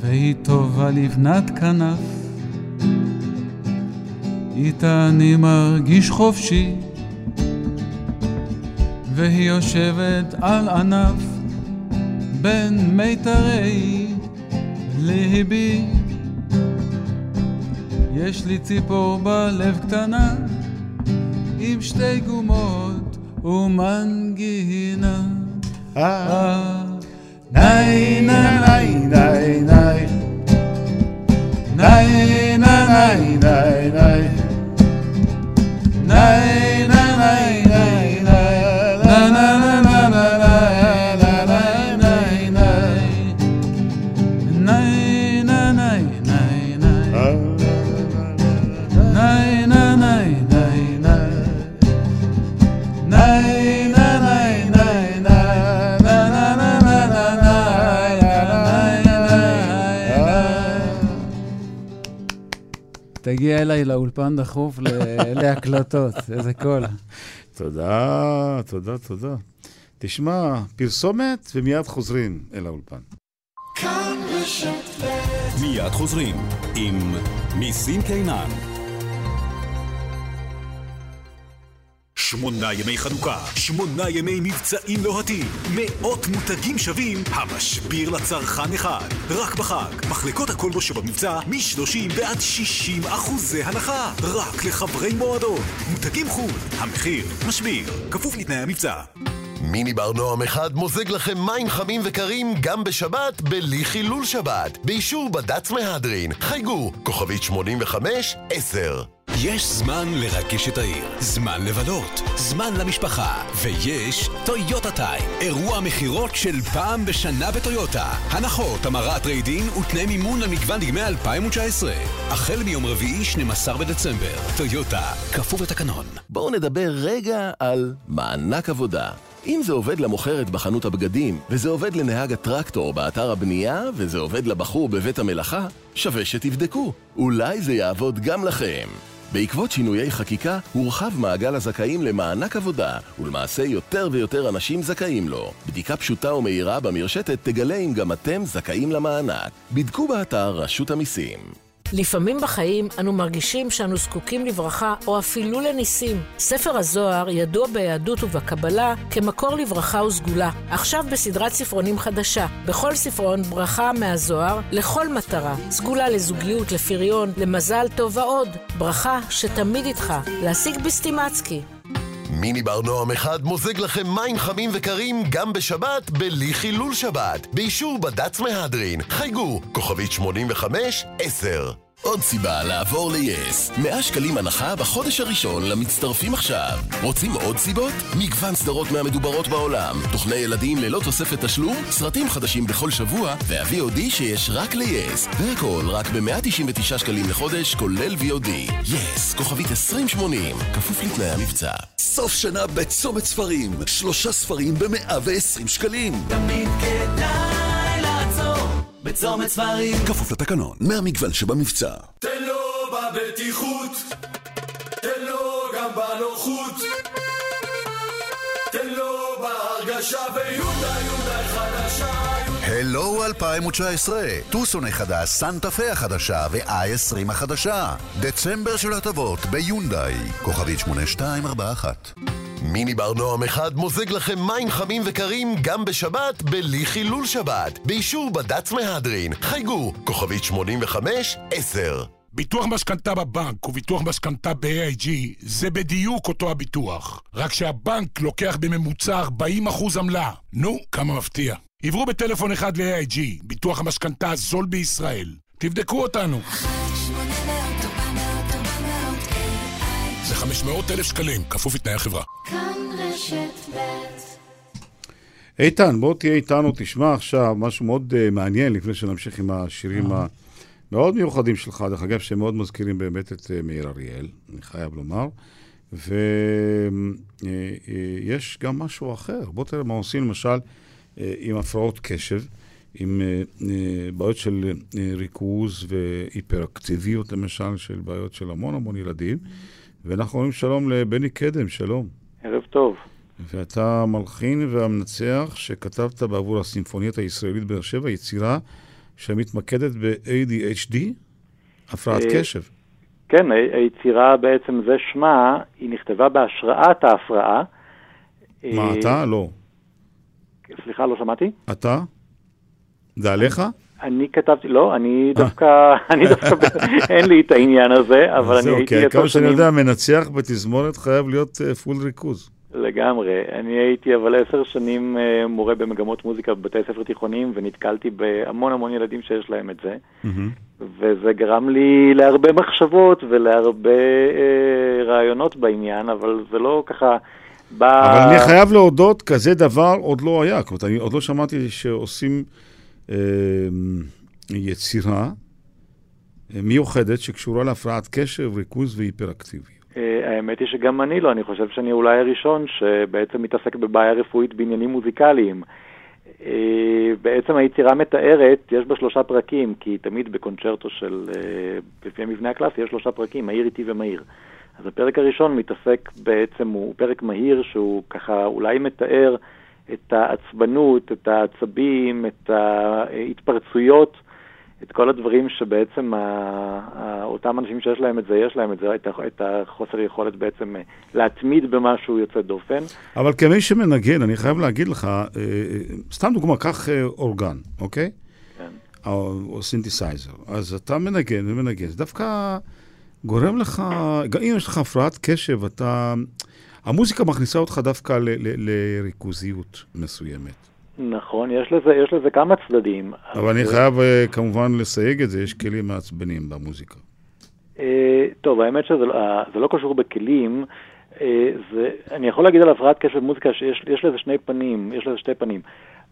והיא טובה לבנת כנף. איתה אני מרגיש חופשי והיא יושבת על ענף בין מיתרי ליבי יש לי ציפור בלב קטנה עם שתי גומות ומנגינה. אה, ניי ניי ניי ניי ניי ניי. ניי ניי ניי ניי ניי. ניי תגיע אליי לאולפן דחוף ל- להקלטות, איזה קול. תודה, תודה, תודה. תשמע, פרסומת ומיד חוזרים אל האולפן. מיד חוזרים עם ניסים קינן. שמונה ימי חנוכה, שמונה ימי מבצעים לוהטים, מאות מותגים שווים, המשביר לצרכן אחד. רק בחג, מחלקות הכלבו שבמבצע, מ-30 ועד 60 אחוזי הנחה. רק לחברי מועדון. מותגים חו"ל, המחיר, משביר, כפוף לתנאי המבצע. מיני בר נועם אחד מוזג לכם מים חמים וקרים גם בשבת בלי חילול שבת, באישור בד"ץ מהדרין. חייגו, כוכבית 85-10. יש זמן לרגש את העיר, זמן לבלות, זמן למשפחה, ויש טויוטה טיים, אירוע מכירות של פעם בשנה בטויוטה. הנחות, המרת ריידין ותנאי מימון למגוון דגמי 2019. החל מיום רביעי, 12 בדצמבר. טויוטה, כפוף לתקנון. בואו נדבר רגע על מענק עבודה. אם זה עובד למוכרת בחנות הבגדים, וזה עובד לנהג הטרקטור באתר הבנייה, וזה עובד לבחור בבית המלאכה, שווה שתבדקו. אולי זה יעבוד גם לכם. בעקבות שינויי חקיקה, הורחב מעגל הזכאים למענק עבודה, ולמעשה יותר ויותר אנשים זכאים לו. בדיקה פשוטה ומהירה במרשתת תגלה אם גם אתם זכאים למענק. בדקו באתר רשות המיסים. לפעמים בחיים אנו מרגישים שאנו זקוקים לברכה או אפילו לניסים. ספר הזוהר ידוע ביהדות ובקבלה כמקור לברכה וסגולה. עכשיו בסדרת ספרונים חדשה. בכל ספרון ברכה מהזוהר לכל מטרה. סגולה לזוגיות, לפריון, למזל טוב ועוד. ברכה שתמיד איתך. להשיג בסטימצקי. מיני בר נועם אחד מוזג לכם מים חמים וקרים גם בשבת בלי חילול שבת, באישור בד"ץ מהדרין. חייגו, כוכבית 85-10. עוד סיבה לעבור ל-yes. 100 שקלים הנחה בחודש הראשון למצטרפים עכשיו. רוצים עוד סיבות? מגוון סדרות מהמדוברות בעולם, תוכני ילדים ללא תוספת תשלום, סרטים חדשים בכל שבוע, וה-VOD שיש רק ל-yes. והכל רק ב-199 שקלים לחודש, כולל VOD. yes, כוכבית 2080, כפוף לתנאי המבצע. סוף שנה בצומת ספרים, שלושה ספרים ב-120 שקלים. תמיד כדאי בצומת ספרים. כפוף לתקנון, מהמגוון שבמבצע. תן לו בבטיחות, תן לו גם בנוחות, תן לו בהרגשה ויונדה יונדה חדשה. הלו 2019, טוסון החדש, סנטה פה החדשה ו-i20 החדשה. דצמבר של הטבות ביונדאי, כוכבית 8241. מיני בר נועם אחד מוזג לכם מים חמים וקרים גם בשבת בלי חילול שבת, באישור בד"ץ מהדרין. חייגו, כוכבית 85-10. ביטוח משכנתה בבנק וביטוח משכנתה ב-AIG זה בדיוק אותו הביטוח, רק שהבנק לוקח בממוצע 40% עמלה. נו, כמה מפתיע. עברו בטלפון אחד ל-AIG, ביטוח המשכנתה הזול בישראל. תבדקו אותנו. זה 500 אלף שקלים, כפוף לתנאי החברה. כאן רשת ב' איתן, בוא תהיה איתנו, תשמע עכשיו משהו מאוד uh, מעניין לפני שנמשיך עם השירים המאוד מיוחדים שלך, דרך אגב, שהם מאוד מזכירים באמת את uh, מאיר אריאל, אני חייב לומר. ויש uh, uh, גם משהו אחר. בוא תראה מה עושים למשל uh, עם הפרעות קשב, עם uh, uh, בעיות של uh, ריכוז והיפראקטיביות, למשל, של בעיות של המון המון ילדים. ואנחנו אומרים שלום לבני קדם, שלום. ערב טוב. ואתה המלחין והמנצח שכתבת בעבור הסימפונית הישראלית באר שבע, יצירה שמתמקדת ב-ADHD, הפרעת קשב. כן, היצירה בעצם זה שמה, היא נכתבה בהשראת ההפרעה. מה, אתה? לא. סליחה, לא שמעתי? אתה? זה עליך? אני כתבתי, לא, אני דווקא, אני דווקא, אין לי את העניין הזה, אבל אני הייתי עשר שנים... כמה שאני יודע, מנצח בתזמורת חייב להיות פול ריכוז. לגמרי. אני הייתי אבל עשר שנים מורה במגמות מוזיקה בבתי ספר תיכוניים, ונתקלתי בהמון המון ילדים שיש להם את זה. וזה גרם לי להרבה מחשבות ולהרבה רעיונות בעניין, אבל זה לא ככה... אבל אני חייב להודות, כזה דבר עוד לא היה. אומרת, אני עוד לא שמעתי שעושים... יצירה מיוחדת שקשורה להפרעת קשב, ריכוז והיפראקטיביות. האמת היא שגם אני לא, אני חושב שאני אולי הראשון שבעצם מתעסק בבעיה רפואית בעניינים מוזיקליים. בעצם היצירה מתארת, יש בה שלושה פרקים, כי תמיד בקונצ'רטו של, לפי המבנה הקלאסי, יש שלושה פרקים, מהיר, איטי ומהיר. אז הפרק הראשון מתעסק בעצם, הוא פרק מהיר שהוא ככה אולי מתאר את העצבנות, את העצבים, את ההתפרצויות, את כל הדברים שבעצם אותם אנשים שיש להם את זה, יש להם את זה, את החוסר יכולת בעצם להתמיד במשהו יוצא דופן. אבל כמי שמנגן, אני חייב להגיד לך, סתם דוגמה, קח אורגן, אוקיי? כן. או סינתסייזר. אז אתה מנגן ומנגן, זה דווקא גורם לך, גם אם יש לך הפרעת קשב, אתה... המוזיקה מכניסה אותך דווקא ל- ל- לריכוזיות מסוימת. נכון, יש לזה, יש לזה כמה צדדים. אבל אני חייב אה, כמובן לסייג את זה, יש כלים מעצבנים במוזיקה. אה, טוב, האמת שזה לא- אה, זה לא קשור בכלים. אה, זה, אני יכול להגיד על הפרעת קשב במוזיקה שיש יש לזה שני פנים, יש לזה שתי פנים.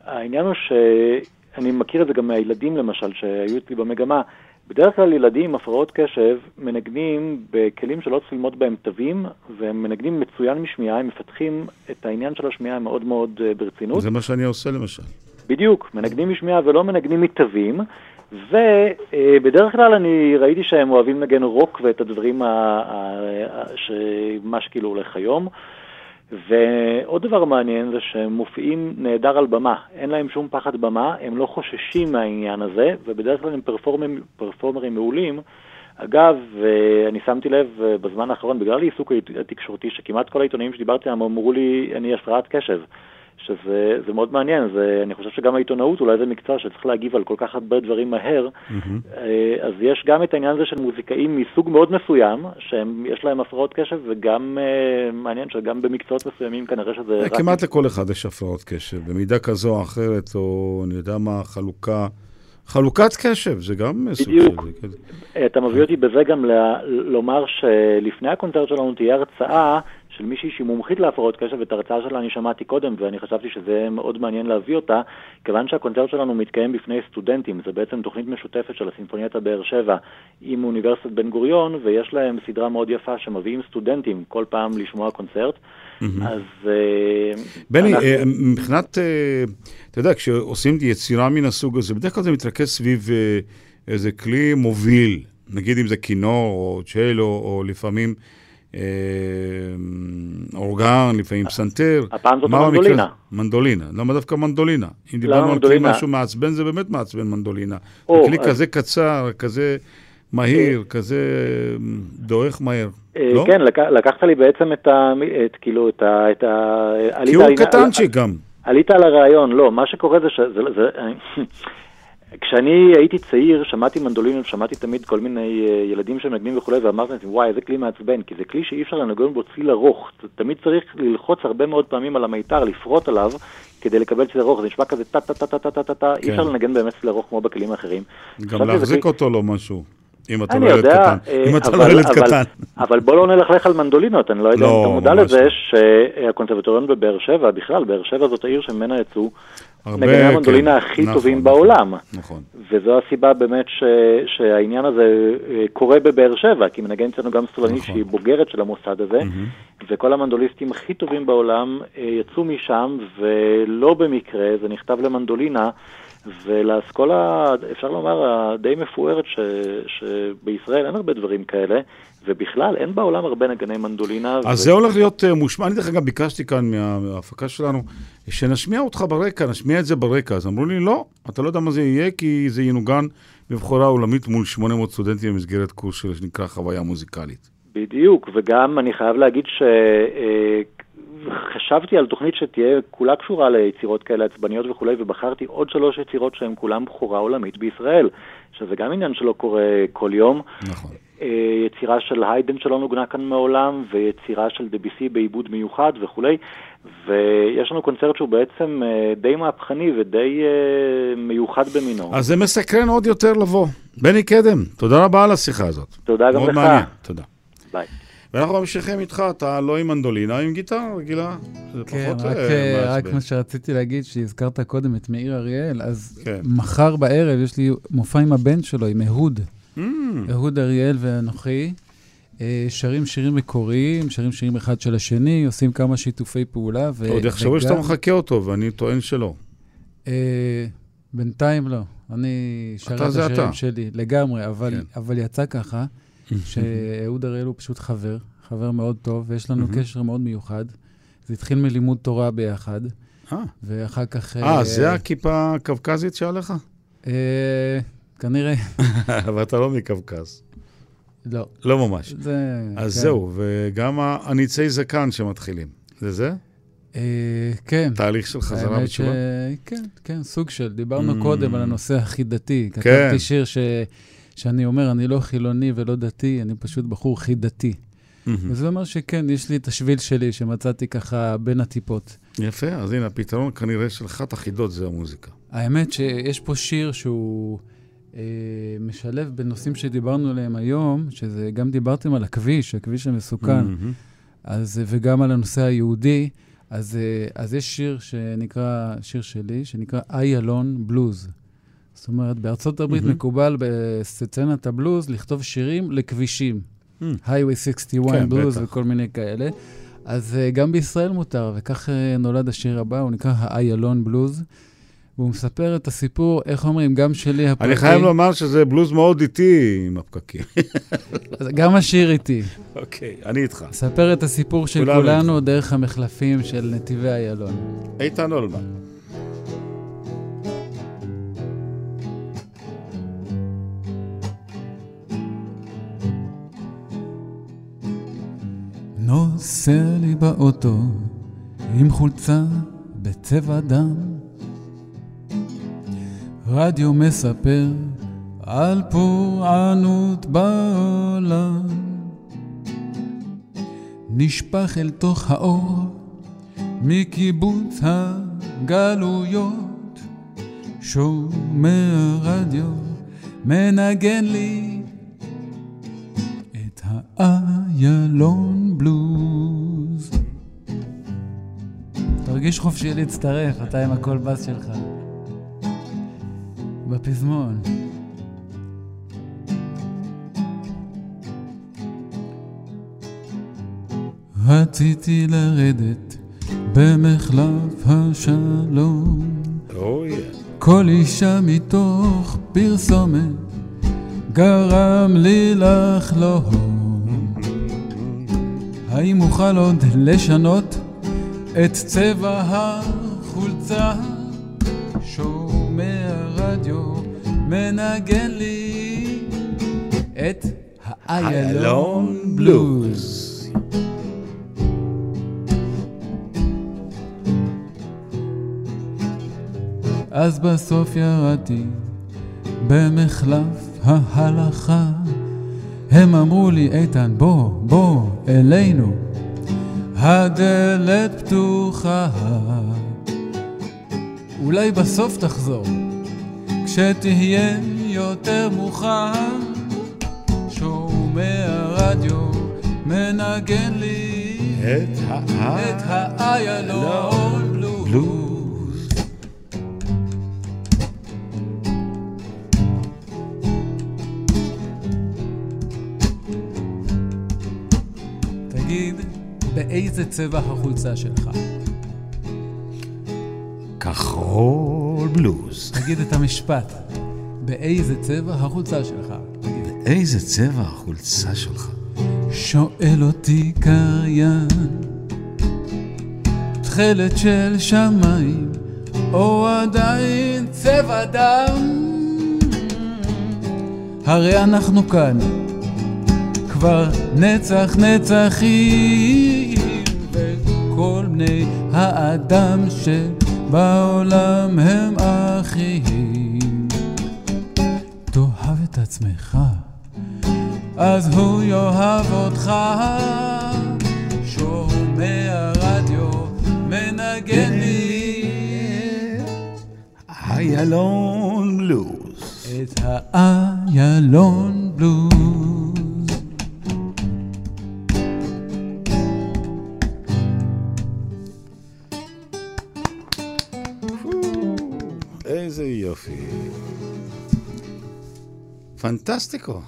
העניין הוא שאני מכיר את זה גם מהילדים למשל, שהיו אצלי במגמה. בדרך כלל ילדים עם הפרעות קשב מנגנים בכלים שלא צריך ללמוד בהם תווים, והם מנגנים מצוין משמיעה, הם מפתחים את העניין של השמיעה מאוד מאוד אה, ברצינות. זה מה שאני עושה למשל. בדיוק, מנגנים משמיעה ולא מנגנים מתווים, ובדרך כלל אני ראיתי שהם אוהבים לנגן רוק ואת הדברים, ה- ה- ה- שמה שכאילו הולך היום. ועוד דבר מעניין זה שהם מופיעים נהדר על במה, אין להם שום פחד במה, הם לא חוששים מהעניין הזה, ובדרך כלל הם פרפורמרים, פרפורמרים מעולים. אגב, אה, אני שמתי לב אה, בזמן האחרון, בגלל העיסוק התקשורתי, שכמעט כל העיתונאים שדיברתי עליהם אמרו לי, אני הפרעת קשב. שזה זה מאוד מעניין, זה, אני חושב שגם העיתונאות אולי זה מקצוע שצריך להגיב על כל כך הרבה דברים מהר, אה, אז יש גם את העניין הזה של מוזיקאים מסוג מאוד מסוים, שיש להם הפרעות קשב, וגם אה, מעניין שגם במקצועות מסוימים כנראה שזה רק... כמעט לכל אחד יש הפרעות קשב, במידה כזו או אחרת, או אני יודע מה, חלוקה, חלוקת קשב, זה גם סוג של... בדיוק. כן. אתה מביא אותי בזה גם ל- לומר שלפני הקונצרט שלנו תהיה הרצאה של מישהי שהיא מומחית להפרעות קשב, ואת ההרצאה שלה אני שמעתי קודם, ואני חשבתי שזה מאוד מעניין להביא אותה, כיוון שהקונצרט שלנו מתקיים בפני סטודנטים, זה בעצם תוכנית משותפת של הסימפונייטה באר שבע עם אוניברסיטת בן גוריון, ויש להם סדרה מאוד יפה שמביאים סטודנטים כל פעם לשמוע קונצרט. אז... אה, בני, אנחנו- אה, מבחינת, אה, אתה יודע, כשעושים יצירה מן הסוג הזה, בדרך כלל זה מתרכז סביב איזה כלי מוביל, נגיד אם זה כינור או צ'לו, או לפעמים אורגן, לפעמים פסנתר. הפעם זאת המנדולינה. מנדולינה. למה דווקא מנדולינה? אם דיברנו על כלי? משהו מעצבן, זה באמת מעצבן מנדולינה. זה כלי כזה קצר, כזה מהיר, כזה אה, דועך מהר. אה, לא? כן, לק- לקחת לי בעצם את ה... כאילו, את ה... כי הוא קטנצ'יק גם. עלית על הרעיון, לא, מה שקורה זה ש... כשאני הייתי צעיר, שמעתי מנדולינים, שמעתי תמיד כל מיני אה, ילדים שמנגנים וכולי, ואמרתי לעצמי, וואי, איזה כלי מעצבן, כי זה כלי שאי אפשר לנגון בו צליל ארוך. תמיד צריך ללחוץ הרבה מאוד פעמים על המיתר, לפרוט עליו, כדי לקבל צליל ארוך. זה נשמע כזה טה-טה-טה-טה-טה-טה-טה, אי כן. אפשר לנגן באמת צליל ארוך כמו בכלים האחרים. גם להחזיק אותו לא משהו. אם אתה לא ילד קטן. אה, אם אתה לא ילד קטן. אבל בוא לא נלכלך על מנדולינות, אני לא יודע אם לא, אתה מודע לזה לא. שהקונסרבטוריון בבאר שבע, בכלל, באר שבע זאת העיר שממנה יצאו הרבה, נגני המנדולינה כן. הכי נכון, טובים נכון, בעולם. נכון. וזו הסיבה באמת ש... שהעניין הזה אה, קורה בבאר שבע, כי מנגן אצלנו גם סולנית נכון. שהיא בוגרת של המוסד הזה, וכל המנדוליסטים הכי טובים בעולם אה, יצאו משם, ולא במקרה, זה נכתב למנדולינה, ולאסכולה, אפשר לומר, הדי מפוארת, ש... שבישראל אין הרבה דברים כאלה, ובכלל אין בעולם הרבה נגני מנדולינה. אז זה הולך להיות אה, מושמע. אני דרך אגב ביקשתי כאן מה- מההפקה שלנו, שנשמיע אותך ברקע, נשמיע את זה ברקע. אז אמרו לי, לא, אתה לא יודע מה זה יהיה, כי זה ינוגן בבחורה עולמית מול 800 סטודנטים במסגרת קורס של- שנקרא חוויה מוזיקלית. בדיוק, וגם אני חייב להגיד שחשבתי על תוכנית שתהיה כולה קשורה ליצירות כאלה עצבניות וכולי, ובחרתי עוד שלוש יצירות שהן כולן בחורה עולמית בישראל, שזה גם עניין שלא קורה כל יום. נכון. אה, יצירה של היידן שלא נוגנה כאן מעולם, ויצירה של דביסי בעיבוד מיוחד וכולי, ויש לנו קונצרט שהוא בעצם אה, די מהפכני ודי אה, מיוחד במינו. אז זה מסקרן עוד יותר לבוא. בני קדם, תודה רבה על השיחה הזאת. תודה גם מאוד לך. מעניין, תודה. ביי. ואנחנו ממשיכים איתך, אתה לא עם מנדולינה, עם גיטרה רגילה. כן, פחות רק, אה, אה, רק מעצבן. מה שרציתי להגיד, שהזכרת קודם את מאיר אריאל, אז כן. מחר בערב יש לי מופע עם הבן שלו, עם אהוד. Mm. אהוד אריאל ואנוכי. אה, שרים שירים מקוריים, שרים שירים אחד של השני, עושים כמה שיתופי פעולה. ו- עוד יחשבו שאתה מחקה אותו, ואני טוען שלא. אה, בינתיים לא. אני שר אתה את השירים אתה. שלי, לגמרי, אבל, כן. אבל יצא ככה, שאהוד אריאל הוא פשוט חבר, חבר מאוד טוב, ויש לנו קשר מאוד מיוחד. זה התחיל מלימוד תורה ביחד, אה. ואחר כך... אה, זה הכיפה הקווקזית שעליך? אה, כנראה, ואתה לא מקווקז. לא. לא ממש. זה... אז כן. זהו, וגם הניצי זקן שמתחילים. זה זה? אה, כן. תהליך של חזרה בתשובה? ש- כן, כן, סוג של. דיברנו Mm. קודם על הנושא החידתי. כן. כתבתי שיר ש... שאני אומר, אני לא חילוני ולא דתי, אני פשוט בחור חידתי. וזה אומר שכן, יש לי את השביל שלי שמצאתי ככה בין הטיפות. יפה, אז הנה, הפתרון כנראה של אחת החידות זה המוזיקה. האמת שיש פה שיר שהוא משלב בנושאים שדיברנו עליהם היום, שזה גם דיברתם על הכביש, הכביש המסוכן, אז, וגם על הנושא היהודי. אז, אה, אז יש שיר שנקרא, שיר שלי, שנקרא איילון בלוז. זאת אומרת, בארצות הברית מהמם. מקובל בסצנת הבלוז לכתוב שירים לכבישים. Mm. Highway 61 כן, בלוז בטח. וכל מיני כאלה. אז גם בישראל מותר, וכך נולד השיר הבא, הוא נקרא האיילון בלוז. והוא מספר את הסיפור, איך אומרים, גם שלי הפרטי. אני חייב לומר שזה בלוז מאוד איטי עם הפקקים. גם השיר איתי. אוקיי, אני איתך. מספר את הסיפור של כולנו כולנו דרך המחלפים של נתיבי איילון. איתן אולמן. נוסע לי באוטו עם חולצה בצבע דם. רדיו מספר על פורענות בעולם. נשפך אל תוך האור מקיבוץ הגלויות. שומע רדיו מנגן לי את האיילון בלוז. תרגיש חופשי להצטרף, אתה עם הקול בס שלך. בפזמון. רציתי לרדת במחלף השלום. אוי. כל אישה מתוך פרסומת גרם לי לחלום. האם אוכל עוד לשנות את צבע החולצה? שומע רדיו מנגן לי את האיילון בלוז. אז בסוף ירדתי במחלף ההלכה. הם אמרו לי, איתן, בוא, בוא, אלינו. הדלת פתוחה. אולי בסוף תחזור, כשתהיה יותר מאוחר. שומע רדיו מנגן לי את האיילון בלוז. תגיד, באיזה צבע החולצה שלך? כחול בלוז. תגיד את המשפט. באיזה צבע החולצה שלך? תגיד. איזה צבע החולצה שלך? שואל אותי קריין, תכלת של שמיים, או עדיין צבע דם? הרי אנחנו כאן, כבר נצח נצחים, וכל בני האדם שבעולם הם אחים. תאהב את עצמך. אז הוא יאהב אותך. שומע רדיו מנגן לי איילון בלוז. את האיילון בלוז. פנטסטיקו.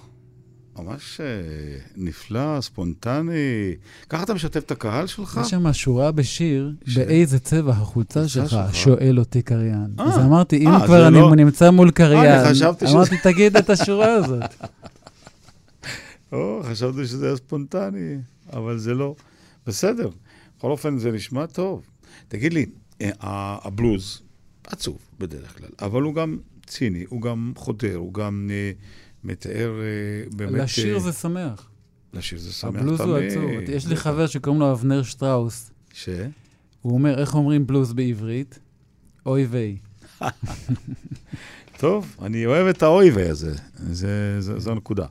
ממש אה, נפלא, ספונטני. ככה אתה משתף את הקהל שלך? יש שם שורה בשיר, באיזה צבע החולצה שלך, שלך? שואל אותי קריין. אה, אז אמרתי, אם אה, זה כבר אני לא- נמצא מול קריין, שזה- אמרתי, תגיד את השורה הזאת. או, חשבתי שזה היה ספונטני, אבל זה לא. בסדר. בכל אופן, זה נשמע טוב. תגיד לי, אה, הבלוז עצוב בדרך כלל, אבל הוא גם ציני, הוא גם חודר, הוא גם אה, מתאר אה, באמת... לשיר אה, זה שמח. לשיר זה שמח הבלוז הוא. עצוב. יש לי חבר שקוראים לו אבנר שטראוס. ש? הוא אומר, איך אומרים בלוז בעברית? אוי ויי. טוב, אני אוהב את האויבי הזה, זה, זה, זו הנקודה.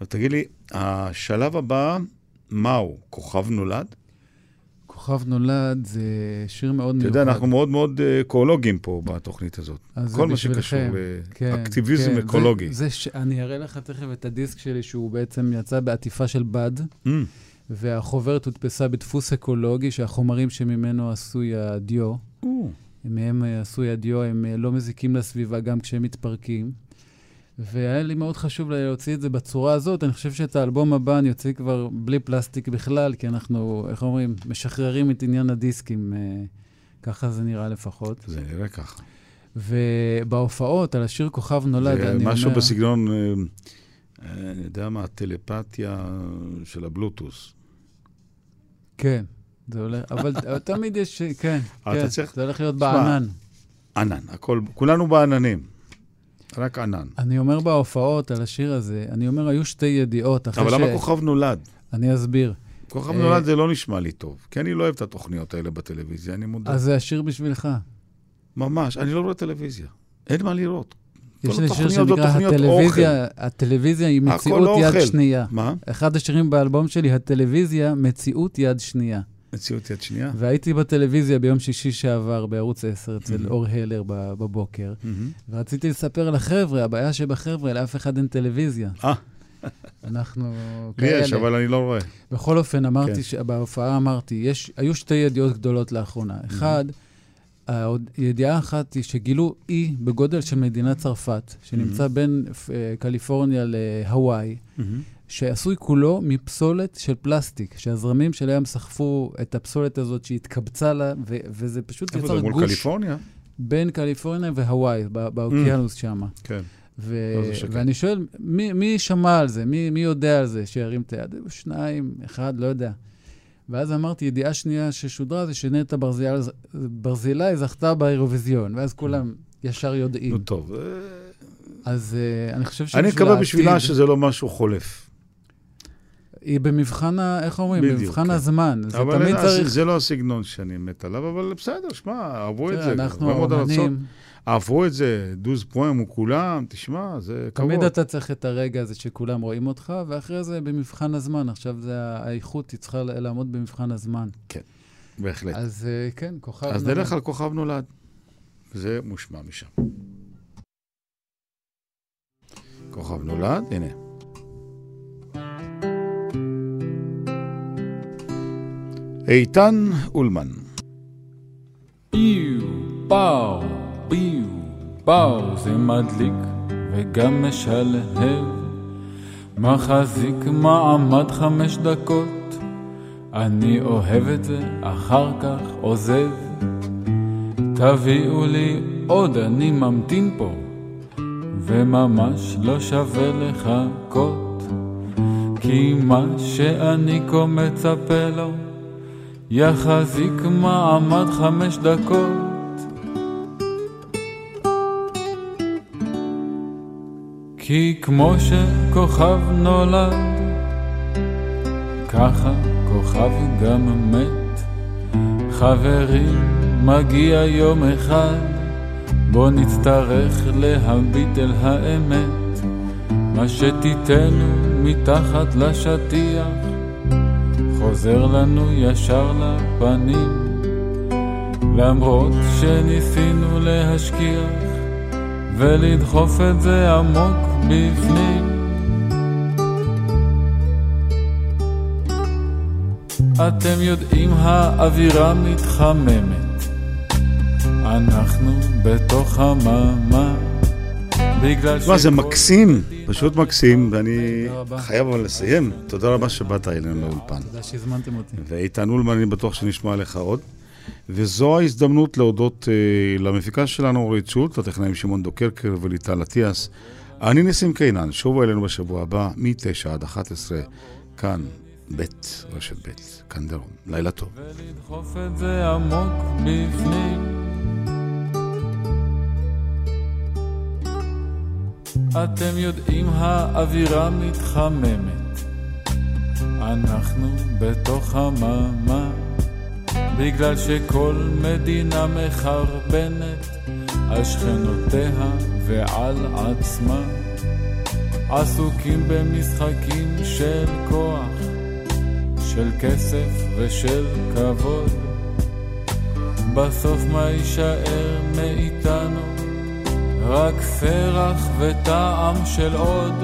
אבל תגיד לי, השלב הבא מהו? כוכב נולד? כוכב נולד זה שיר מאוד אתה מיוחד. יודע, אנחנו מאוד מאוד אה, אקולוגיים פה בתוכנית הזאת. כל מה. שקשור כן, לאקטיביזם כן, אקולוגי. זה, זה ש... אני אראה לך תכף את הדיסק שלי, שהוא בעצם יצא בעטיפה של בד, Mm, והחוברת הודפסה בדפוס אקולוגי, שהחומרים שממנו עשוי הדיו, או, מהם אה, עשוי הדיו, הם אה, לא מזיקים לסביבה גם כשהם מתפרקים. והיה לי מאוד חשוב להוציא את זה בצורה הזאת. אני חושב שאת האלבום הבא אני אוציא כבר בלי פלסטיק בכלל, כי אנחנו, איך אומרים, משחררים את עניין הדיסקים. אה, ככה זה נראה לפחות. זה נראה ככה. ובהופעות, על השיר כוכב נולד, אני אומר... משהו בסגנון, אה, אה, אני יודע מה, הטלפתיה של הבלוטוס. כן, זה הולך, אבל תמיד יש, כן, כן, צריך- זה הולך להיות בענן. ענן, הכל, כולנו בעננים. רק ענן. אני אומר בהופעות על השיר הזה, אני אומר, היו שתי ידיעות. אחרי אבל ש- למה כוכב נולד? אני אסביר. כוכב אה, נולד זה לא נשמע לי טוב, כי אני לא אוהב את התוכניות האלה בטלוויזיה, אני מודה. אז זה השיר בשבילך. ממש, אני לא רואה טלוויזיה. אין מה לראות. יש לי שיר שנקרא הטלוויזיה. הטלוויזיה היא מציאות יד. שנייה. מה? אחד השירים באלבום שלי, הטלוויזיה, מציאות יד שנייה. מציאות יד שנייה. והייתי בטלוויזיה ביום שישי שעבר בערוץ 10 אצל מהמם. אור הלר בבוקר, מהמם. ורציתי לספר לחבר'ה, הבעיה שבחבר'ה, לאף אחד אין טלוויזיה. אה. אנחנו לי כאלה. יש, אבל אני לא רואה. בכל אופן, אמרתי, כן. ש... בהופעה אמרתי, יש, היו שתי ידיעות גדולות לאחרונה. אחד, ידיעה אחת היא שגילו אי בגודל של מדינת צרפת, שנמצא בין אה, קליפורניה להוואי. שעשוי כולו מפסולת של פלסטיק, שהזרמים של הים סחפו את הפסולת הזאת שהתקבצה לה, ו- וזה פשוט איפה יצר זה, מול גוש קליפורניה? בין קליפורניה והוואי, ב- באוקיינוס שם. כן. ו- לא. ואני שואל, מי, מי שמע על זה? מי, מי יודע על זה? שירים את היד? שניים, אחד, לא יודע. ואז אמרתי, ידיעה שנייה ששודרה זה שנטע ברזילי, ברזילי זכתה באירוויזיון, ואז כולם ישר יודעים. נו טוב. אה, אז uh, אני חושב אני שבשביל מקווה בשבילה העתיד, שזה לא משהו חולף. היא במבחן, ה... איך אומרים? בדיוק, במבחן כן. הזמן. זה תמיד זה- צריך... זה לא הסגנון שאני מת עליו, אבל בסדר, שמע, אהבו את תראה, זה. אנחנו ארצות אהבו את זה, דוז פואם וכולם, תשמע, זה כבוד. תמיד אתה צריך את הרגע הזה שכולם רואים אותך, ואחרי זה במבחן הזמן. עכשיו זה האיכות, היא צריכה לעמוד במבחן הזמן. כן, בהחלט. אז אה, כן, כוכב אז נולד. נלך על כוכב נולד. זה מושמע משם. כוכב נולד, הנה. איתן אולמן. ביו, באו, ביו, באו, זה מדליק וגם משלהב. מחזיק מעמד חמש דקות, אני אוהב את זה, אחר כך עוזב. תביאו לי עוד, אני ממתין פה, וממש לא שווה לחכות. כי מה שאני כה מצפה לו, יחזיק מעמד חמש דקות. כי כמו שכוכב נולד, ככה כוכב גם מת. חברים, מגיע יום אחד, בו נצטרך להביט אל האמת. מה שתיתנו מתחת לשטיח, חוזר לנו ישר לפנים. למרות שניסינו להשכיח ולדחוף את זה עמוק בפנים. אתם יודעים, האווירה מתחממת, אנחנו בתוך הממה, בגלל תשמע, זה מקסים, פשוט מקסים, ואני. חייב אבל לסיים. תודה רבה שבאת אלינו לאולפן. תודה שהזמנתם אותי. ואיתן אולמן, אני בטוח שנשמע עליך עוד. וזו ההזדמנות להודות אה, למפיקה שלנו, אורית שולט, לטכנאים שמעון דוקרקר וליטל אטיאס. אני ניסים קינן, שובו אלינו בשבוע הבא, מ-9 עד 11, כאן, ב', רשת ב', כאן דרום. לילה טוב. לדחוף את זה עמוק בפנים. אתם יודעים, האווירה מתחממת, אנחנו בתוך הממה, בגלל שכל מדינה מחרבנת על שכנותיה ועל עצמה, עסוקים במשחקים של כוח, של כסף ושל כבוד. בסוף מה יישאר מאיתנו? רק פרח וטעם של עוד.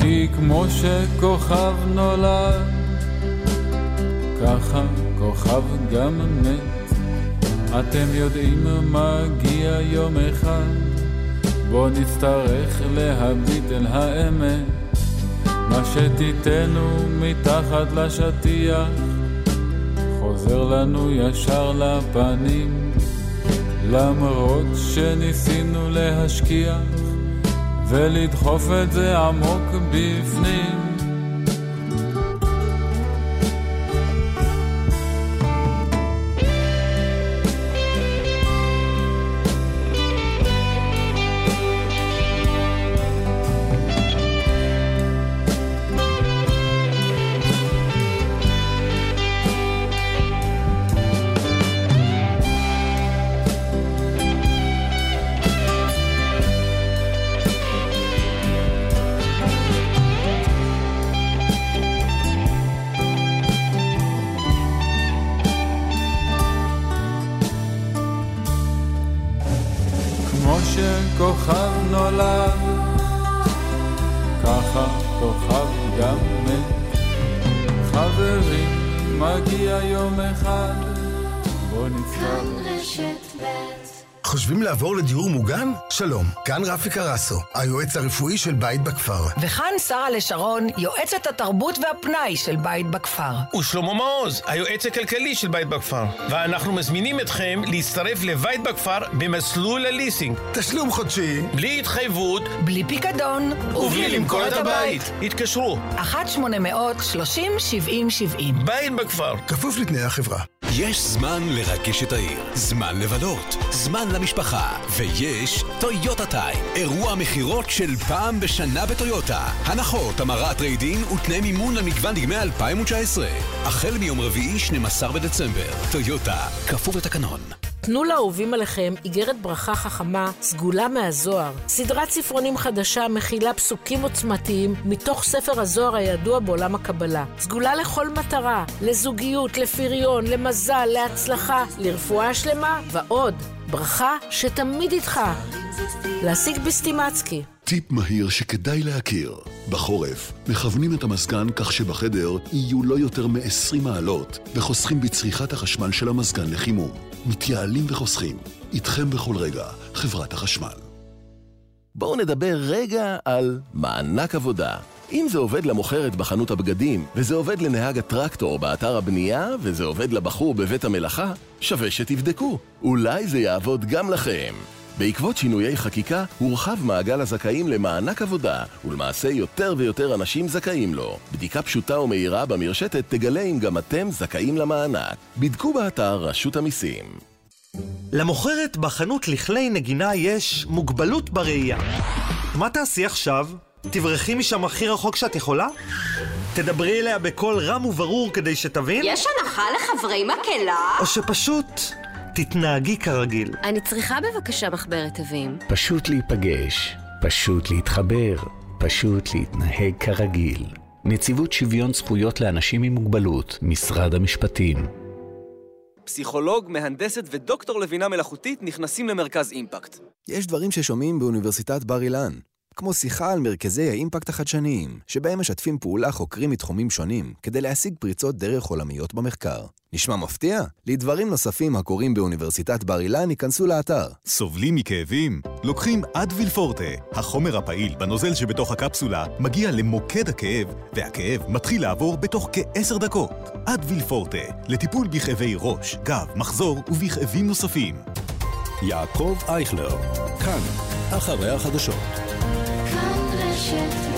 כי כמו שכוכב נולד, ככה כוכב גם מת. אתם יודעים מגיע יום אחד, בו נצטרך להביט אל האמת. מה שתיתנו מתחת לשטיח, חוזר לנו ישר לפנים. למרות שניסינו להשכיח ולדחוף את זה עמוק בפנים. כאן רפי קרסו, היועץ הרפואי של בית בכפר. וכאן שרה לשרון, יועצת התרבות והפנאי של בית בכפר. ושלמה מעוז, היועץ הכלכלי של בית בכפר. ואנחנו מזמינים אתכם להצטרף לבית בכפר במסלול הליסינג. תשלום חודשי. בלי התחייבות. בלי פיקדון. ובלי למכור את הבית. התקשרו. 1-800-30-70-70. בית בכפר. כפוף לתנאי החברה. יש זמן לרגש את העיר, זמן לבלות, זמן למשפחה, ויש טויוטה Time, אירוע מכירות של פעם בשנה בטויוטה. הנחות, המרת trade-in ותנאי מימון למגוון דגמי 2019. החל מיום רביעי, 12 בדצמבר. טויוטה, כפוף לתקנון. תנו לאהובים עליכם איגרת ברכה חכמה, סגולה מהזוהר. סדרת ספרונים חדשה מכילה פסוקים עוצמתיים מתוך ספר הזוהר הידוע בעולם הקבלה. סגולה לכל מטרה, לזוגיות, לפריון, למזל, להצלחה, לרפואה שלמה ועוד. ברכה שתמיד איתך. להשיג בסטימצקי. טיפ מהיר שכדאי להכיר. בחורף, מכוונים את המזגן כך שבחדר יהיו לא יותר מ-20 מעלות, וחוסכים בצריכת החשמל של המזגן לחימום. מתייעלים וחוסכים. איתכם בכל רגע, חברת החשמל. בואו נדבר רגע על מענק עבודה. אם זה עובד למוכרת בחנות הבגדים, וזה עובד לנהג הטרקטור באתר הבנייה, וזה עובד לבחור בבית המלאכה, שווה שתבדקו. אולי זה יעבוד גם לכם. בעקבות שינויי חקיקה, הורחב מעגל הזכאים למענק עבודה, ולמעשה יותר ויותר אנשים זכאים לו. בדיקה פשוטה ומהירה במרשתת תגלה אם גם אתם זכאים למענק. בדקו באתר רשות המיסים. למוכרת בחנות לכלי נגינה יש מוגבלות בראייה. מה תעשי עכשיו? תברחי משם הכי רחוק שאת יכולה? תדברי אליה בקול רם וברור כדי שתבין? יש הנחה לחברי מקהלה? או שפשוט תתנהגי כרגיל. אני צריכה בבקשה מחברת תווים. פשוט להיפגש, פשוט להתחבר, פשוט להתנהג כרגיל. נציבות שוויון זכויות לאנשים עם מוגבלות, משרד המשפטים. פסיכולוג, מהנדסת ודוקטור לבינה מלאכותית נכנסים למרכז אימפקט. יש דברים ששומעים באוניברסיטת בר אילן, כמו שיחה על מרכזי האימפקט החדשניים, שבהם משתפים פעולה חוקרים מתחומים שונים, כדי להשיג פריצות דרך עולמיות במחקר. נשמע מפתיע? לדברים נוספים הקורים באוניברסיטת בר אילן ייכנסו לאתר. סובלים מכאבים? לוקחים אדוויל פורטה. החומר הפעיל בנוזל שבתוך הקפסולה מגיע למוקד הכאב, והכאב מתחיל לעבור בתוך כעשר דקות. אדוויל פורטה, לטיפול בכאבי ראש, גב, מחזור ובכאבים נוספים. יעקב אייכלר, כאן, אחרי החדשות. כאן רשת